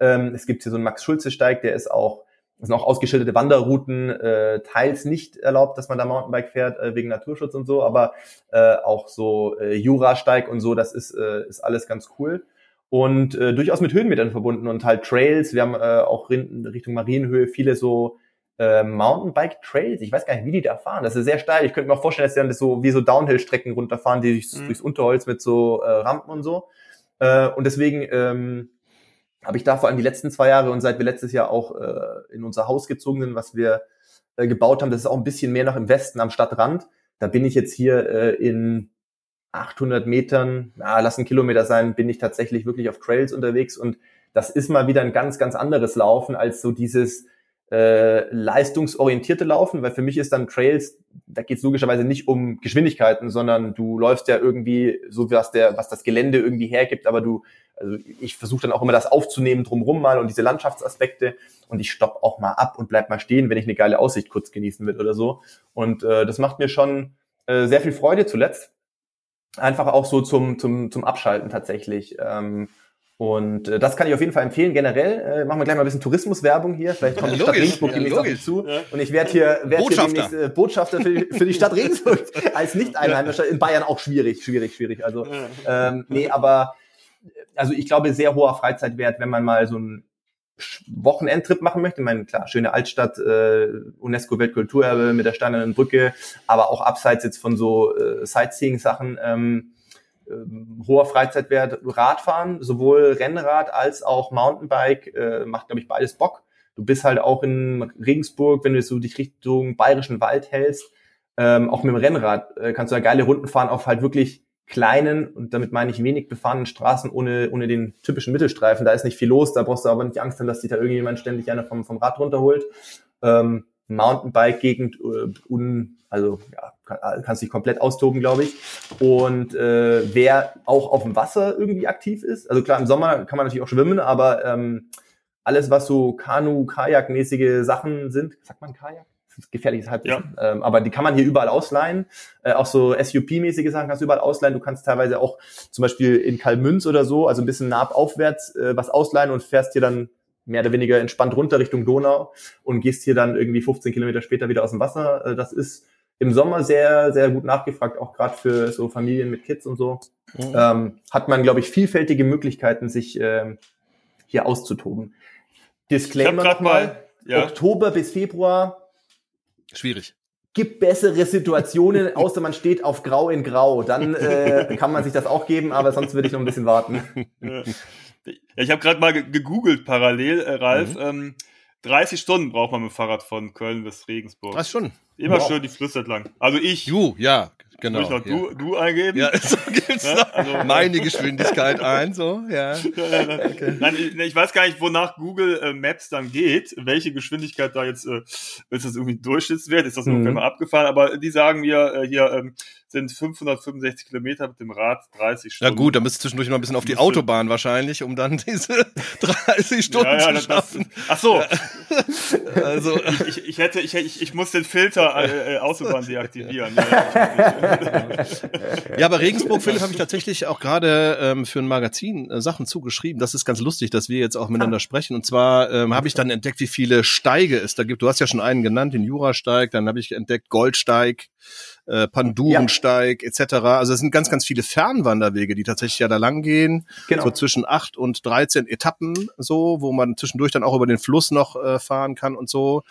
Ähm, es gibt hier so einen Max-Schulze-Steig, der ist auch sind auch ausgeschilderte Wanderrouten, äh, teils nicht erlaubt, dass man da Mountainbike fährt, äh, wegen Naturschutz und so, aber äh, auch so äh, Jurasteig und so, das ist, äh, ist alles ganz cool. Und äh, durchaus mit Höhenmetern verbunden und halt Trails. Wir haben äh, auch in Richtung Marienhöhe viele so äh, Mountainbike-Trails. Ich weiß gar nicht, wie die da fahren. Das ist sehr steil. Ich könnte mir auch vorstellen, dass die dann das so wie so Downhill-Strecken runterfahren, die durchs, mhm. durchs Unterholz mit so äh, Rampen und so. Äh, und deswegen ähm, habe ich da vor allem die letzten zwei Jahre und seit wir letztes Jahr auch äh, in unser Haus gezogen sind, was wir äh, gebaut haben, das ist auch ein bisschen mehr noch im Westen am Stadtrand. Da bin ich jetzt hier äh, in 800 Metern, ja, lass ein Kilometer sein, bin ich tatsächlich wirklich auf Trails unterwegs und das ist mal wieder ein ganz, ganz anderes Laufen als so dieses äh, leistungsorientierte Laufen, weil für mich ist dann Trails, da geht es logischerweise nicht um Geschwindigkeiten, sondern du läufst ja irgendwie so, was der, was das Gelände irgendwie hergibt, aber du, also ich versuche dann auch immer das aufzunehmen drumrum mal und diese Landschaftsaspekte und ich stopp auch mal ab und bleib mal stehen, wenn ich eine geile Aussicht kurz genießen will oder so. Und äh, das macht mir schon äh, sehr viel Freude zuletzt. Einfach auch so zum, zum, zum Abschalten tatsächlich. Ähm, und äh, das kann ich auf jeden Fall empfehlen. Generell äh, machen wir gleich mal ein bisschen Tourismuswerbung hier. Vielleicht kommt die Stadt Regensburg demnächst ja, auf zu. Ja. Und ich werde hier, werd hier demnächst äh, Botschafter für, für die Stadt Regensburg als Nicht-Einheimischer. In Bayern auch schwierig, schwierig, schwierig. Also ähm, nee, aber also ich glaube, sehr hoher Freizeitwert, wenn man mal so einen Wochenendtrip machen möchte. Ich meine, klar, schöne Altstadt, äh, UNESCO-Weltkulturerbe mit der Steinernen Brücke, aber auch abseits jetzt von so äh, Sightseeing-Sachen. Ähm, ähm, hoher Freizeitwert Radfahren, sowohl Rennrad als auch Mountainbike, äh, macht, glaube ich, beides Bock. Du bist halt auch in Regensburg, wenn du so dich Richtung Bayerischen Wald hältst, ähm, auch mit dem Rennrad äh, kannst du da geile Runden fahren auf halt wirklich kleinen, und damit meine ich wenig befahrenen Straßen ohne, ohne den typischen Mittelstreifen. Da ist nicht viel los, da brauchst du aber nicht Angst haben, dass dich da irgendjemand ständig einer vom, vom Rad runterholt. Ähm, Mountainbike-Gegend, äh, un, also ja, kann, kannst dich komplett austoben, glaube ich. Und äh, wer auch auf dem Wasser irgendwie aktiv ist, also klar, im Sommer kann man natürlich auch schwimmen, aber ähm, alles, was so Kanu, Kajak-mäßige Sachen sind, sagt man Kajak? Gefährliches Halbwissen. Ja. Ähm, aber die kann man hier überall ausleihen. Äh, auch so SUP-mäßige Sachen kannst du überall ausleihen. Du kannst teilweise auch zum Beispiel in Kalmünz oder so, also ein bisschen nah aufwärts, äh, was ausleihen und fährst hier dann mehr oder weniger entspannt runter Richtung Donau und gehst hier dann irgendwie 15 Kilometer später wieder aus dem Wasser. Äh, das ist im Sommer sehr, sehr gut nachgefragt, auch gerade für so Familien mit Kids und so. Mhm. Ähm, hat man, glaube ich, vielfältige Möglichkeiten, sich äh, hier auszutoben. Disclaimer ich mal, ja. Oktober bis Februar. Schwierig. Gibt bessere Situationen, außer man steht auf Grau in Grau. Dann äh, kann man sich das auch geben, aber sonst würde ich noch ein bisschen warten. Ja. Ich habe gerade mal gegoogelt parallel, äh, Ralf. Mhm. Ähm, 30 Stunden braucht man mit dem Fahrrad von Köln bis Regensburg. Was schon? Immer wow. schön die Flüsse entlang. Also ich. Du, ja, genau. Muss ich noch ja. du, du eingeben? Ja, so gibt's ja, also, Meine Geschwindigkeit ein, so, ja. okay. Nein, ich, ich, weiß gar nicht, wonach Google äh, Maps dann geht, welche Geschwindigkeit da jetzt, äh, ist das irgendwie Durchschnittswert, ist das mhm. mal abgefahren, aber die sagen mir äh, hier, ähm, sind 565 Kilometer mit dem Rad 30 Stunden. Ja gut, dann bist du zwischendurch noch ein bisschen auf die Autobahn wahrscheinlich, um dann diese 30 Stunden ja, ja, zu schaffen. Das, ach so. also ich, ich hätte, ich, ich, ich muss den Filter äh, äh Autobahn deaktivieren. ja, aber Regensburg, Philipp, habe ich tatsächlich auch gerade ähm, für ein Magazin äh, Sachen zugeschrieben. Das ist ganz lustig, dass wir jetzt auch miteinander sprechen. Und zwar ähm, habe ich dann entdeckt, wie viele Steige es da gibt. Du hast ja schon einen genannt, den Jurasteig, dann habe ich entdeckt Goldsteig, äh, Pandurensteig ja. etc. Also es sind ganz, ganz viele Fernwanderwege, die tatsächlich ja da lang gehen. Genau. So zwischen acht und 13 Etappen so, wo man zwischendurch dann auch über den Fluss noch äh, fahren kann und so.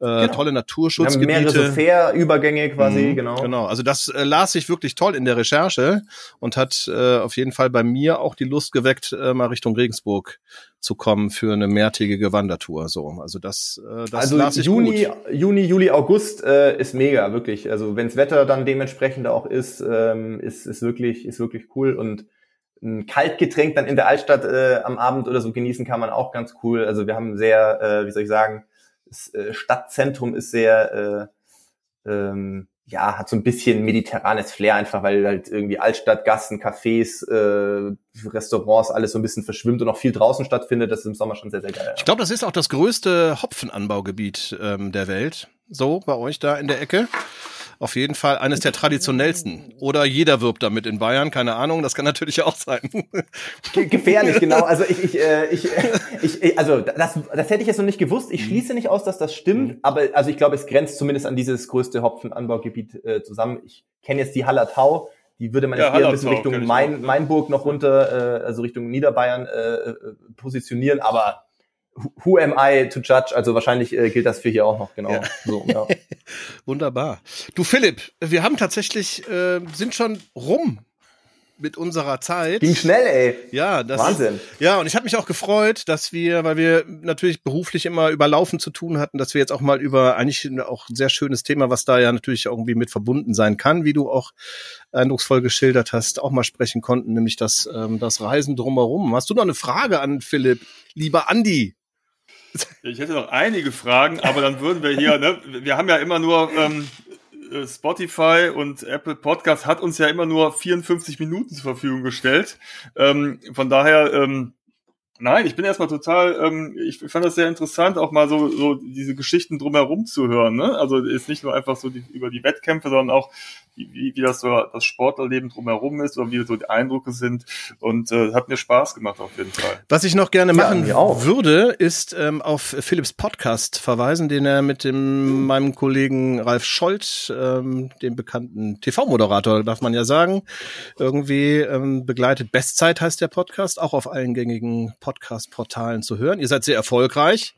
Äh, genau. Tolle Naturschutzgebiete. Wir haben mehrere so Fährübergänge quasi, mhm, genau. Genau, also das äh, las sich wirklich toll in der Recherche und hat äh, auf jeden Fall bei mir auch die Lust geweckt, äh, mal Richtung Regensburg zu kommen für eine mehrtägige Wandertour. So, also das, äh, das also Juni, gut. Juni, Juli, August äh, ist mega, wirklich. Also wenns Wetter dann dementsprechend auch ist, ähm, ist, ist wirklich, ist wirklich cool und ein Kaltgetränk dann in der Altstadt äh, am Abend oder so genießen kann man auch ganz cool. Also wir haben sehr, äh, wie soll ich sagen, das äh, Stadtzentrum ist sehr äh, ähm, ja, hat so ein bisschen mediterranes Flair einfach, weil halt irgendwie Altstadt, Gassen, Cafés, äh, Restaurants, alles so ein bisschen verschwimmt und auch viel draußen stattfindet. Das ist im Sommer schon sehr, sehr geil. Ich glaube, das ist auch das größte Hopfenanbaugebiet ähm, der Welt. So, bei euch da in der Ecke auf jeden Fall eines der traditionellsten. Oder jeder wirbt damit in Bayern, keine Ahnung, das kann natürlich auch sein. Gefährlich, genau. Also ich, ich, äh, ich, ich, also das, das hätte ich jetzt noch nicht gewusst. Ich schließe nicht aus, dass das stimmt, mhm. aber also ich glaube, es grenzt zumindest an dieses größte Hopfenanbaugebiet äh, zusammen. Ich kenne jetzt die Hallertau. Die würde man ja, jetzt eher ein bisschen Richtung Main, Mainburg noch runter, äh, also Richtung Niederbayern äh, äh positionieren, aber who am I to judge? Also wahrscheinlich äh, gilt das für hier auch noch, genau. Ja. So, ja. Wunderbar. Du Philipp, wir haben tatsächlich, äh, sind schon rum mit unserer Zeit. Ging schnell, ey. Ja, das Wahnsinn. Ja, und ich habe mich auch gefreut, dass wir, weil wir natürlich beruflich immer über Laufen zu tun hatten, dass wir jetzt auch mal über eigentlich auch ein sehr schönes Thema, was da ja natürlich irgendwie mit verbunden sein kann, wie du auch eindrucksvoll geschildert hast, auch mal sprechen konnten, nämlich das ähm, das Reisen drumherum. Hast du noch eine Frage an Philipp, lieber Andi? Ich hätte noch einige Fragen, aber dann würden wir hier, ne, wir haben ja immer nur ähm, äh, Spotify und Apple Podcast hat uns ja immer nur 54 Minuten zur Verfügung gestellt. Ähm, von daher, ähm, nein, ich bin erstmal total, ähm, ich fand das sehr interessant, auch mal so, so diese Geschichten drumherum zu hören. Ne? Also ist nicht nur einfach so die, über die Wettkämpfe, sondern auch wie, wie das so das Sportlerleben drumherum ist oder wie so die Eindrücke sind. Und äh, hat mir Spaß gemacht auf jeden Fall. Was ich noch gerne machen ja, würde, ist ähm, auf Philips Podcast verweisen, den er mit dem meinem Kollegen Ralf Scholz, ähm, dem bekannten TV-Moderator, darf man ja sagen, irgendwie ähm, begleitet. Bestzeit heißt der Podcast, auch auf allen gängigen Podcast-Portalen zu hören. Ihr seid sehr erfolgreich.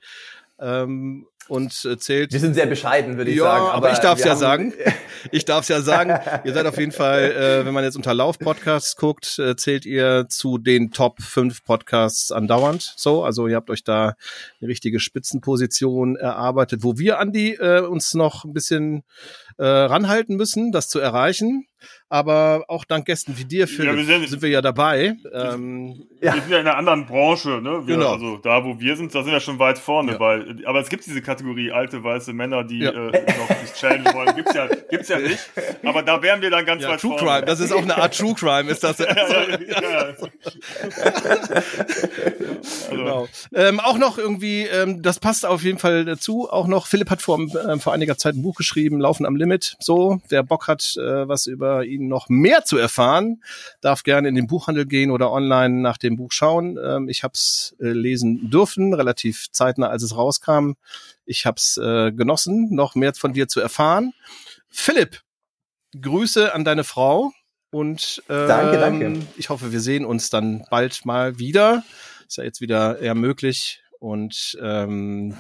Ähm, und äh, zählt. Wir sind sehr bescheiden, würde ich ja, sagen. Aber, aber ich darf es ja sagen. Ich darf es ja sagen. ihr seid auf jeden Fall, äh, wenn man jetzt unter Lauf-Podcasts guckt, äh, zählt ihr zu den Top 5 Podcasts andauernd. So, also ihr habt euch da eine richtige Spitzenposition erarbeitet, wo wir, Andi, äh, uns noch ein bisschen äh, ranhalten müssen, das zu erreichen aber auch dank Gästen wie dir, Philipp, ja, wir sind, sind, wir ja dabei. Ähm, wir sind ja in einer anderen Branche, ne? Wir, genau. Also da, wo wir sind, da sind wir schon weit vorne, ja. weil, aber es gibt diese Kategorie alte weiße Männer, die ja. äh, noch sich challengen wollen. Gibt's ja, gibt's ja nicht. Aber da wären wir dann ganz ja, weit True vorne. Crime, das ist auch eine Art True Crime, ist das? ja, ja, genau. Ähm, auch noch irgendwie, ähm, das passt auf jeden Fall dazu. Auch noch, Philipp hat vor, äh, vor einiger Zeit ein Buch geschrieben, Laufen am Limit. So, wer Bock hat, äh, was über ihn noch mehr zu erfahren, darf gerne in den Buchhandel gehen oder online nach dem Buch schauen. Ähm, ich habe es äh, lesen dürfen, relativ zeitnah, als es rauskam. Ich habe es äh, genossen, noch mehr von dir zu erfahren. Philipp, Grüße an deine Frau und ähm, danke, danke. ich hoffe, wir sehen uns dann bald mal wieder. Ist ja jetzt wieder eher möglich und ähm,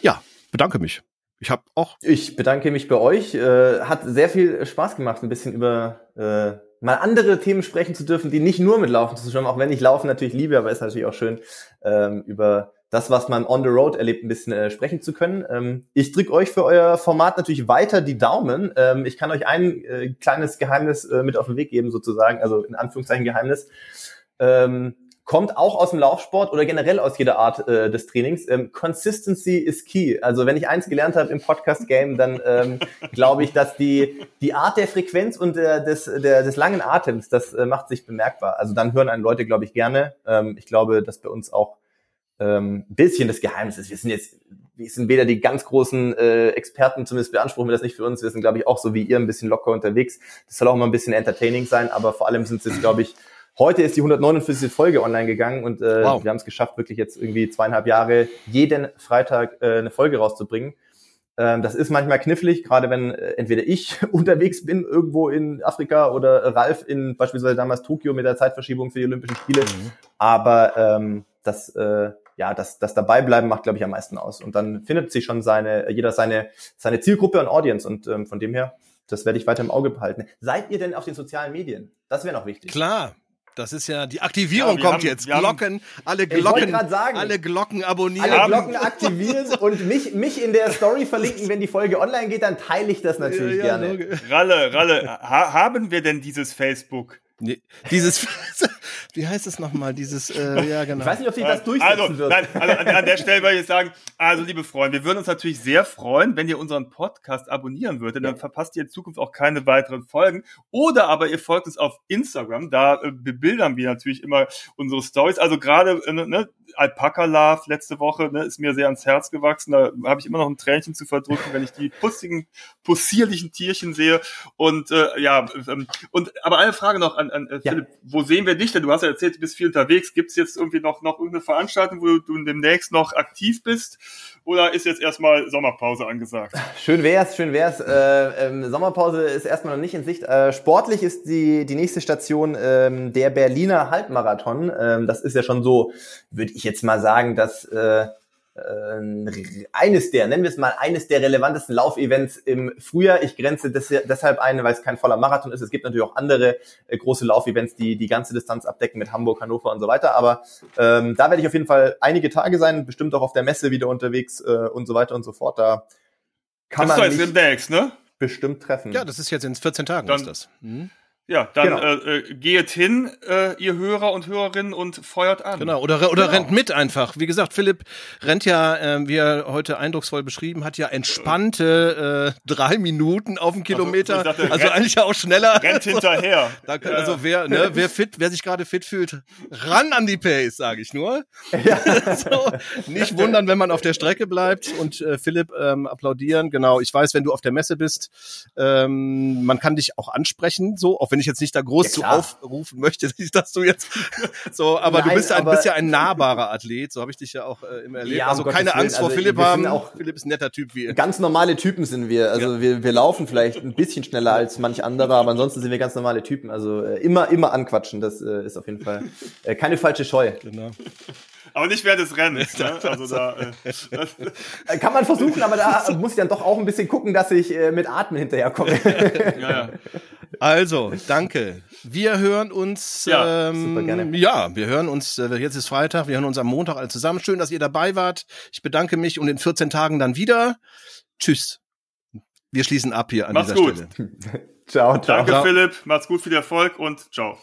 ja, bedanke mich. Ich habe auch. Ich bedanke mich bei euch. Äh, hat sehr viel Spaß gemacht, ein bisschen über äh, mal andere Themen sprechen zu dürfen, die nicht nur mit Laufen zu tun haben, auch wenn ich Laufen natürlich liebe, aber es ist natürlich auch schön, ähm, über das, was man on the road erlebt, ein bisschen äh, sprechen zu können. Ähm, ich drücke euch für euer Format natürlich weiter die Daumen. Ähm, ich kann euch ein äh, kleines Geheimnis äh, mit auf den Weg geben, sozusagen, also in Anführungszeichen Geheimnis. Ähm, kommt auch aus dem Laufsport oder generell aus jeder Art äh, des Trainings. Ähm, Consistency is key. Also wenn ich eins gelernt habe im Podcast-Game, dann ähm, glaube ich, dass die, die Art der Frequenz und der, des, der, des langen Atems, das äh, macht sich bemerkbar. Also dann hören einen Leute, glaube ich, gerne. Ähm, ich glaube, dass bei uns auch ähm, ein bisschen das Geheimnis ist. Wir sind jetzt, wir sind weder die ganz großen äh, Experten, zumindest beanspruchen wir das nicht für uns. Wir sind, glaube ich, auch so wie ihr ein bisschen locker unterwegs. Das soll auch mal ein bisschen entertaining sein, aber vor allem sind es, glaube ich, Heute ist die 149. Folge online gegangen und äh, wow. wir haben es geschafft, wirklich jetzt irgendwie zweieinhalb Jahre jeden Freitag äh, eine Folge rauszubringen. Ähm, das ist manchmal knifflig, gerade wenn äh, entweder ich unterwegs bin irgendwo in Afrika oder Ralf in beispielsweise damals Tokio mit der Zeitverschiebung für die Olympischen Spiele. Mhm. Aber ähm, das, äh, ja, das, das Dabeibleiben macht, glaube ich, am meisten aus. Und dann findet sich schon seine, jeder seine, seine Zielgruppe und Audience. Und ähm, von dem her, das werde ich weiter im Auge behalten. Seid ihr denn auf den sozialen Medien? Das wäre noch wichtig. Klar, das ist ja, die Aktivierung ja, kommt haben, jetzt. Glocken, alle Glocken, sagen, alle Glocken abonnieren. Alle Glocken aktivieren und mich, mich in der Story verlinken, wenn die Folge online geht, dann teile ich das natürlich ja, ja, gerne. Ralle, Ralle, ha haben wir denn dieses Facebook? Nee, dieses, wie heißt es nochmal, dieses, äh, ja genau. Ich weiß nicht, ob sich das durchsetzen also, wird. Nein, also an, an der Stelle würde ich sagen, also liebe Freunde, wir würden uns natürlich sehr freuen, wenn ihr unseren Podcast abonnieren würdet, dann verpasst ihr in Zukunft auch keine weiteren Folgen. Oder aber ihr folgt uns auf Instagram, da äh, bebildern wir natürlich immer unsere Stories. Also gerade, äh, ne, Alpaca Love letzte Woche ne, ist mir sehr ans Herz gewachsen. Da habe ich immer noch ein Tränchen zu verdrücken, wenn ich die pussigen, possierlichen Tierchen sehe. Und äh, ja, ähm, und aber eine Frage noch an, an äh, ja. Philipp, wo sehen wir dich denn? Du hast ja erzählt, du bist viel unterwegs. Gibt es jetzt irgendwie noch, noch irgendeine Veranstaltung, wo du demnächst noch aktiv bist? Oder ist jetzt erstmal Sommerpause angesagt? Schön wär's, schön wär's. Äh, ähm, Sommerpause ist erstmal noch nicht in Sicht. Äh, sportlich ist die, die nächste Station ähm, der Berliner Halbmarathon. Ähm, das ist ja schon so, würde ich jetzt mal sagen, dass äh, äh, eines der, nennen wir es mal, eines der relevantesten Laufevents im Frühjahr. Ich grenze des, deshalb ein, weil es kein voller Marathon ist. Es gibt natürlich auch andere äh, große Laufevents, die die ganze Distanz abdecken mit Hamburg, Hannover und so weiter. Aber ähm, da werde ich auf jeden Fall einige Tage sein, bestimmt auch auf der Messe wieder unterwegs äh, und so weiter und so fort. Da kann das man mich demnächst, ne? bestimmt treffen. Ja, das ist jetzt in 14 Tagen. Dann, ist das. Mhm. Ja, dann genau. äh, äh, geht hin, äh, ihr Hörer und Hörerinnen, und feuert an. Genau, oder, oder genau. rennt mit einfach. Wie gesagt, Philipp rennt ja, äh, wie er heute eindrucksvoll beschrieben hat, ja entspannte äh, drei Minuten auf dem Kilometer. Also, dachte, also rennt, eigentlich auch schneller. Rennt hinterher. da, also wer, ne, wer fit, wer sich gerade fit fühlt, ran an die Pace, sage ich nur. Ja. so, nicht wundern, wenn man auf der Strecke bleibt und äh, Philipp ähm, applaudieren. Genau, ich weiß, wenn du auf der Messe bist, ähm, man kann dich auch ansprechen, so, auch wenn wenn ich jetzt nicht da groß ja, zu aufrufen möchte, dass du jetzt so, aber Nein, du bist, ja, bist ja ein nahbarer Athlet, so habe ich dich ja auch äh, immer erlebt. Ja, also um keine Gottes Angst Willen. vor also Philipp haben. Auch Philipp ist ein netter Typ wie. Ganz normale Typen sind wir. Also ja. wir, wir laufen vielleicht ein bisschen schneller als manch anderer, aber ansonsten sind wir ganz normale Typen. Also äh, immer, immer anquatschen, das äh, ist auf jeden Fall äh, keine falsche Scheu. Genau. Aber nicht während des Rennens. Ne? Also da, äh, Kann man versuchen, aber da muss ich dann doch auch ein bisschen gucken, dass ich äh, mit Atmen hinterherkomme. ja, ja. Also, danke. Wir hören uns. Ja, ähm, super gerne. Ja, wir hören uns. Äh, jetzt ist Freitag. Wir hören uns am Montag alle zusammen. Schön, dass ihr dabei wart. Ich bedanke mich und in 14 Tagen dann wieder. Tschüss. Wir schließen ab hier an Mach's dieser gut. Stelle. ciao, ciao. Danke, ciao. Philipp. Macht's gut, viel Erfolg und ciao.